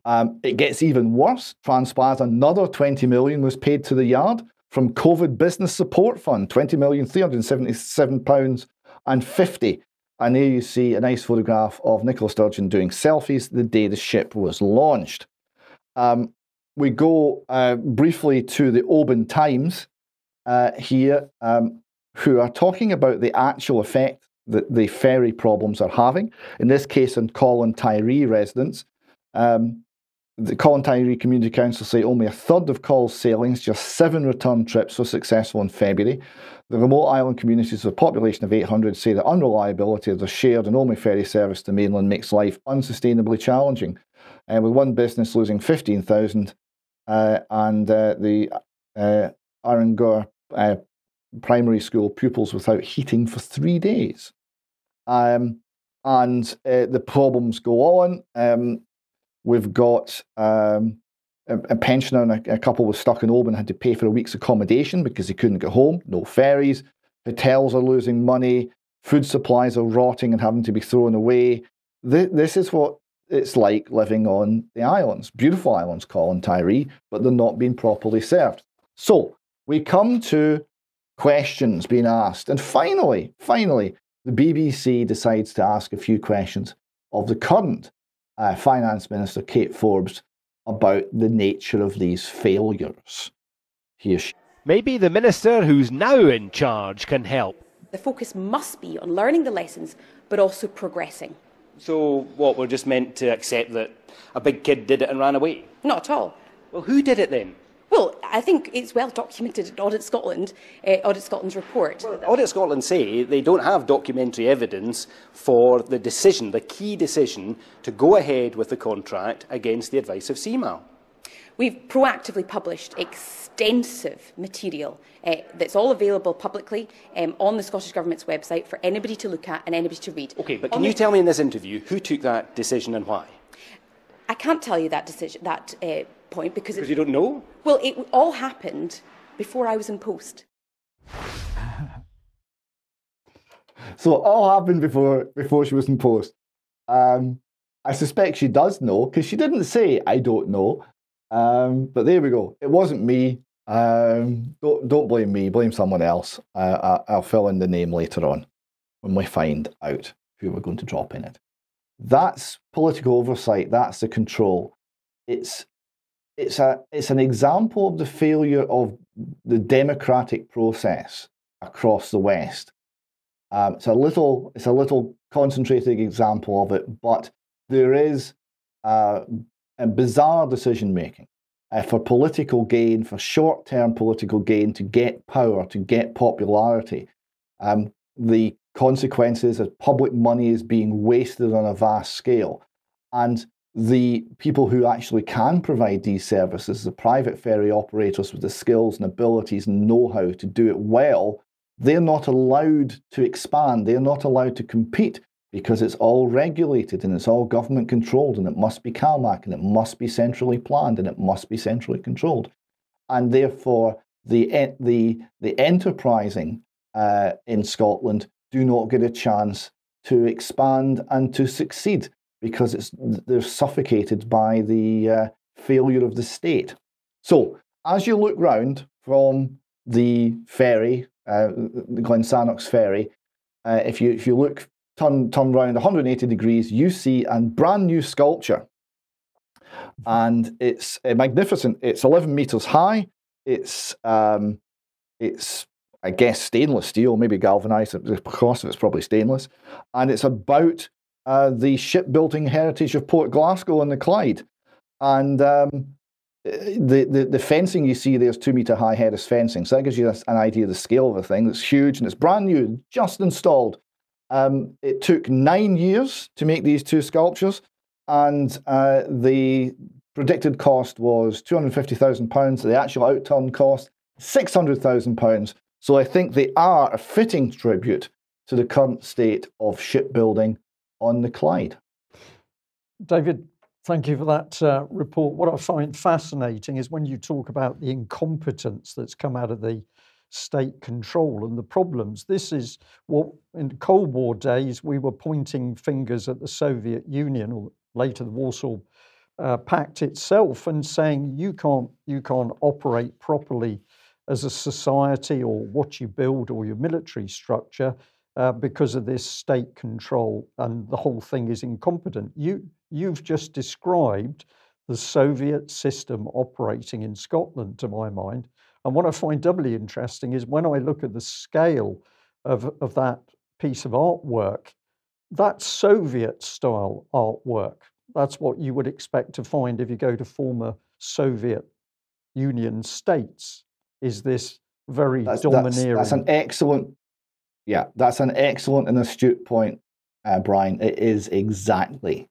Um, it gets even worse. Transpires another 20 million was paid to the yard from COVID Business Support Fund, 20 million 377 pounds and 50 and there you see a nice photograph of Nicola Sturgeon doing selfies the day the ship was launched. Um, we go uh, briefly to the Oban Times uh, here, um, who are talking about the actual effect that the ferry problems are having. In this case, on Coll and Tiree residents. Um, the Coll and Tiree Community Council say only a third of Coll's sailings, just seven return trips, were successful in February. The remote island communities with a population of 800 say the unreliability of the shared and only ferry service to mainland makes life unsustainably challenging. Uh, with one business losing 15,000 uh, and uh, the uh, Arinagour uh, primary school pupils without heating for three days. Um, and uh, the problems go on. Um, we've got um, a, pensioner and a, a, couple was stuck in Oban had to pay for a week's accommodation because they couldn't get home. No ferries. Hotels are losing money. Food supplies are rotting and having to be thrown away. this is what it's like living on the islands. Beautiful islands, Coll and Tiree, but they're not being properly served. So we come to questions being asked. And finally, finally, the BBC decides to ask a few questions of the current uh, Finance Minister, Kate Forbes, about the nature of these failures. Here Maybe the minister who's now in charge can help. The focus must be on learning the lessons, but also progressing. So, what, we're just meant to accept that a big kid did it and ran away? Not at all. Well, who did it then? Well, I think it's well documented in Audit Scotland, uh, Audit Scotland's report. Well, Audit Scotland say they don't have documentary evidence for the decision, the key decision, to go ahead with the contract against the advice of CMAL. We've proactively published extensive material uh, that's all available publicly um, on the Scottish Government's website for anybody to look at and anybody to read. Okay, but can on you tell me in this interview who took that decision and why? I can't tell you that decision, that uh, point because because you don't know. Well, it all happened before I was in post. so it all happened before before she was in post. Um, I suspect she does know because she didn't say I don't know. Um, but there we go. It wasn't me. Um, don't don't blame me. Blame someone else. Uh, I'll fill in the name later on when we find out who we're going to drop in it. That's political oversight. That's the control. It's it's a it's an example of the failure of the democratic process across the West. Um, it's a little it's a little concentrated example of it, but there is uh, a bizarre decision making uh, for political gain, for short term political gain, to get power, to get popularity. Um, the consequences as public money is being wasted on a vast scale, and the people who actually can provide these services, the private ferry operators with the skills and abilities and know how to do it well, they're not allowed to expand. They're not allowed to compete because it's all regulated and it's all government controlled and it must be CalMac and it must be centrally planned and it must be centrally controlled. And therefore, the, the, the enterprising uh, in Scotland do not get a chance to expand and to succeed. Because it's they're suffocated by the uh, failure of the state. So as you look round from the ferry, uh, the Glen Sannox ferry, uh, if you if you look turn turn around 180 degrees, you see a brand new sculpture, and it's uh, magnificent. It's 11 meters high. It's um, it's I guess stainless steel, maybe galvanized. Cost of it's probably stainless, and it's about uh, the shipbuilding heritage of Port Glasgow and the Clyde, and um, the, the, the fencing you see there is two meter high Heras fencing. So that gives you an idea of the scale of the thing. It's huge and it's brand new, just installed. Um, it took nine years to make these two sculptures, and uh, the predicted cost was £250,000. The actual outturn cost, £600,000. So I think they are a fitting tribute to the current state of shipbuilding on the Clyde. David, Thank you for that uh, report. What I find fascinating is when you talk about the incompetence that's come out of the state control and the problems. This is what in Cold War days we were pointing fingers at the Soviet Union or later the Warsaw uh, Pact itself and saying you can't you can't operate properly as a society or what you build or your military structure uh, because of this state control and the whole thing is incompetent. You You've just described the Soviet system operating in Scotland, to my mind. And what I find doubly interesting is when I look at the scale of, of that piece of artwork, that Soviet style artwork. That's what you would expect to find if you go to former Soviet Union states, is this very that's, domineering. That's, that's, an excellent, yeah, that's an excellent and astute point, uh, Brian. It is exactly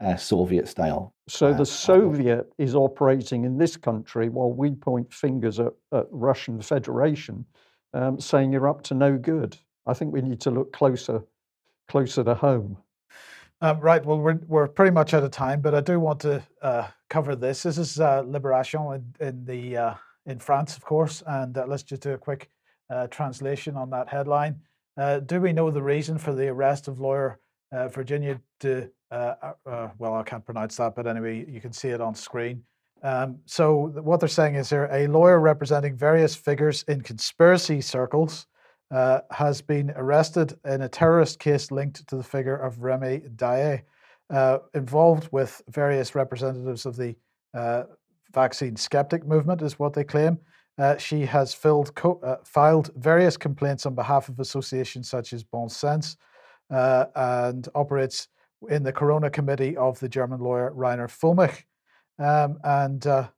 uh, Soviet style. So uh, the Soviet is operating in this country while we point fingers at, at Russian Federation, um, saying you're up to no good. I think we need to look closer, closer to home. Um, right. Well, we're we're pretty much out of time, but I do want to uh, cover this. This is uh, Libération in, in the uh, in France, of course, and uh, let's just do a quick uh, translation on that headline. Uh, do we know the reason for the arrest of lawyer Virginia de uh, uh, uh, well, I can't pronounce that, but anyway, you can see it on screen. Um, so what they're saying is here, a lawyer representing various figures in conspiracy circles uh, has been arrested in a terrorist case linked to the figure of Remy Daillet, uh, involved with various representatives of the uh, vaccine skeptic movement, is what they claim. She has co- filed various complaints on behalf of associations such as Bon Sens and operates in the Corona Committee of the German lawyer Rainer Fuellmich. Um, and uh,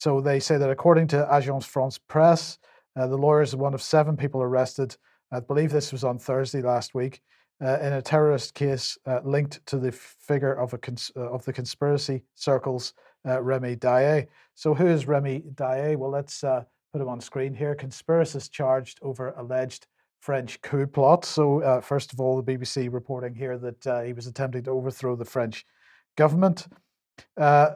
so they say that according to Agence France Presse, uh, the lawyer is one of seven people arrested. I believe this was on Thursday last week uh, in a terrorist case uh, linked to the figure of a cons- uh, of the conspiracy circles, uh, Remy Daillet. So who is Remy Daillet? Well, let's put him on screen here. Conspiracist charged over alleged French coup plot. So, uh, first of all, the BBC reporting here that uh, he was attempting to overthrow the French government. Uh,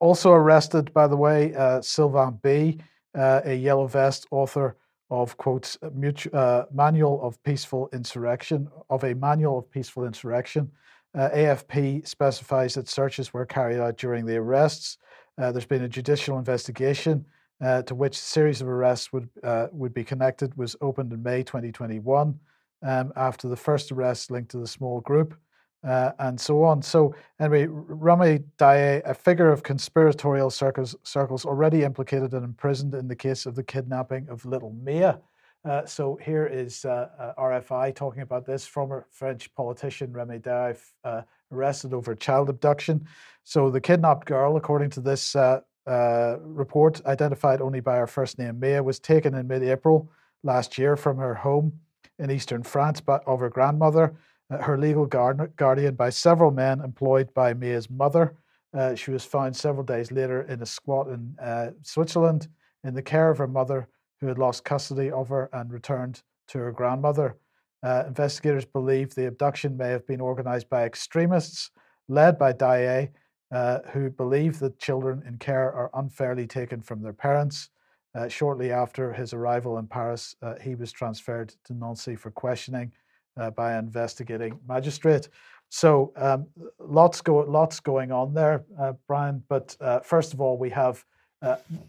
also arrested, by the way, uh, Sylvain B., uh, a yellow vest author of quotes uh, manual of peaceful insurrection of a manual of peaceful insurrection. AFP specifies that searches were carried out during the arrests. there's been a judicial investigation uh, to which a series of arrests would uh, would be connected was opened in May 2021 um, after the first arrest linked to the small group uh, and so on. So anyway, Remy Daillet, a figure of conspiratorial circles, circles already implicated and imprisoned in the case of the kidnapping of little Mia. Uh, so here is uh, uh, RFI talking about this. Former French politician Remy Daillet arrested over child abduction. So the kidnapped girl, according to this uh, report, identified only by her first name, Maya, was taken in mid April last year from her home in eastern France by, of her grandmother, uh, her legal guard, guardian, by several men employed by Maya's mother. Uh, she was found several days later in a squat in uh, Switzerland in the care of her mother, who had lost custody of her and returned to her grandmother. Investigators believe the abduction may have been organized by extremists led by Daillet uh, who believe that children in care are unfairly taken from their parents. Uh, shortly after his arrival in Paris, uh, he was transferred to Nancy for questioning uh, by an investigating magistrate. So um, lots go lots going on there, uh, Brian. But first of all, we have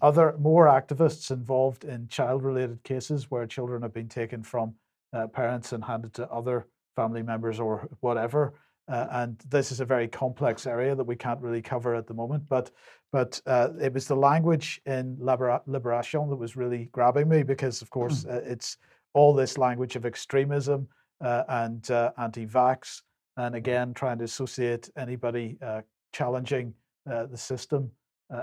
other more activists involved in child-related cases where children have been taken from parents and handed to other family members or whatever. Uh, and this is a very complex area that we can't really cover at the moment. But but uh, it was the language in Libera- Liberation that was really grabbing me because, of course, uh, it's all this language of extremism uh, and uh, anti-vax, and again trying to associate anybody uh, challenging the system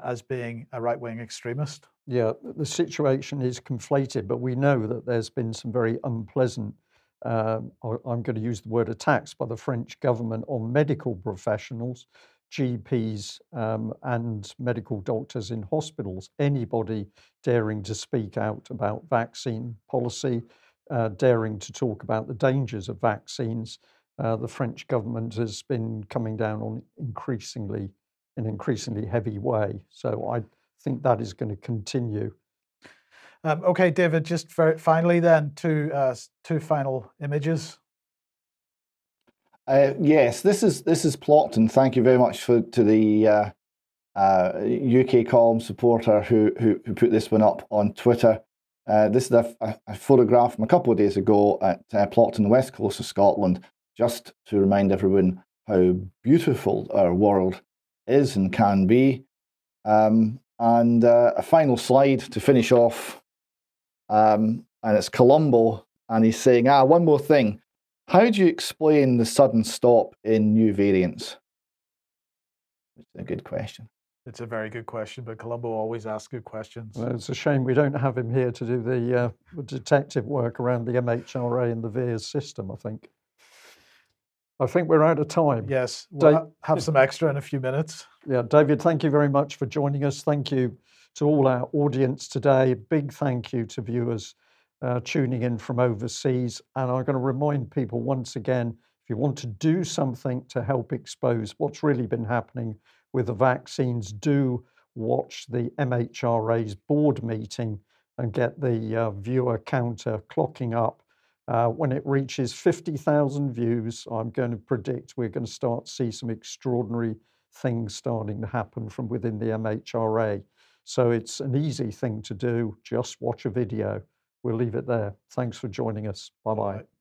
as being a right-wing extremist. Yeah, the situation is conflated, but we know that there's been some very unpleasant um, I'm going to use the word attacks by the French government on medical professionals, GPs, um, and medical doctors in hospitals. Anybody daring to speak out about vaccine policy, uh, daring to talk about the dangers of vaccines, uh, the French government has been coming down on increasingly, in an increasingly heavy way. So I think that is going to continue. Um, okay, David, just finally then, two, uh, two final images. Uh, yes, this is this is Plockton. Thank you very much for to the uh, UK uh, column supporter who, who, who put this one up on Twitter. Uh, this is a, a, photograph from a couple of days ago at uh, the west coast of Scotland, just to remind everyone how beautiful our world is and can be. Um, and a final slide to finish off um, and it's Columbo, and he's saying, ah, one more thing. How do you explain the sudden stop in new variants? It's a good question. It's a very good question, but Columbo always asks good questions. Well, it's a shame we don't have him here to do the, uh, detective work around the MHRA and the VAERS system, I think. I think we're out of time. Yes, we'll Dave, have some extra in a few minutes. Yeah, David, thank you very much for joining us. Thank you to all our audience today. Big thank you to viewers uh, tuning in from overseas. And I'm going to remind people once again if you want to do something to help expose what's really been happening with the vaccines, do watch the MHRA's board meeting and get the uh, viewer counter clocking up. Uh, when it reaches 50,000 views, I'm going to predict we're going to start to see some extraordinary things starting to happen from within the MHRA. So it's an easy thing to do. Just watch a video. We'll leave it there. Thanks for joining us. Bye bye.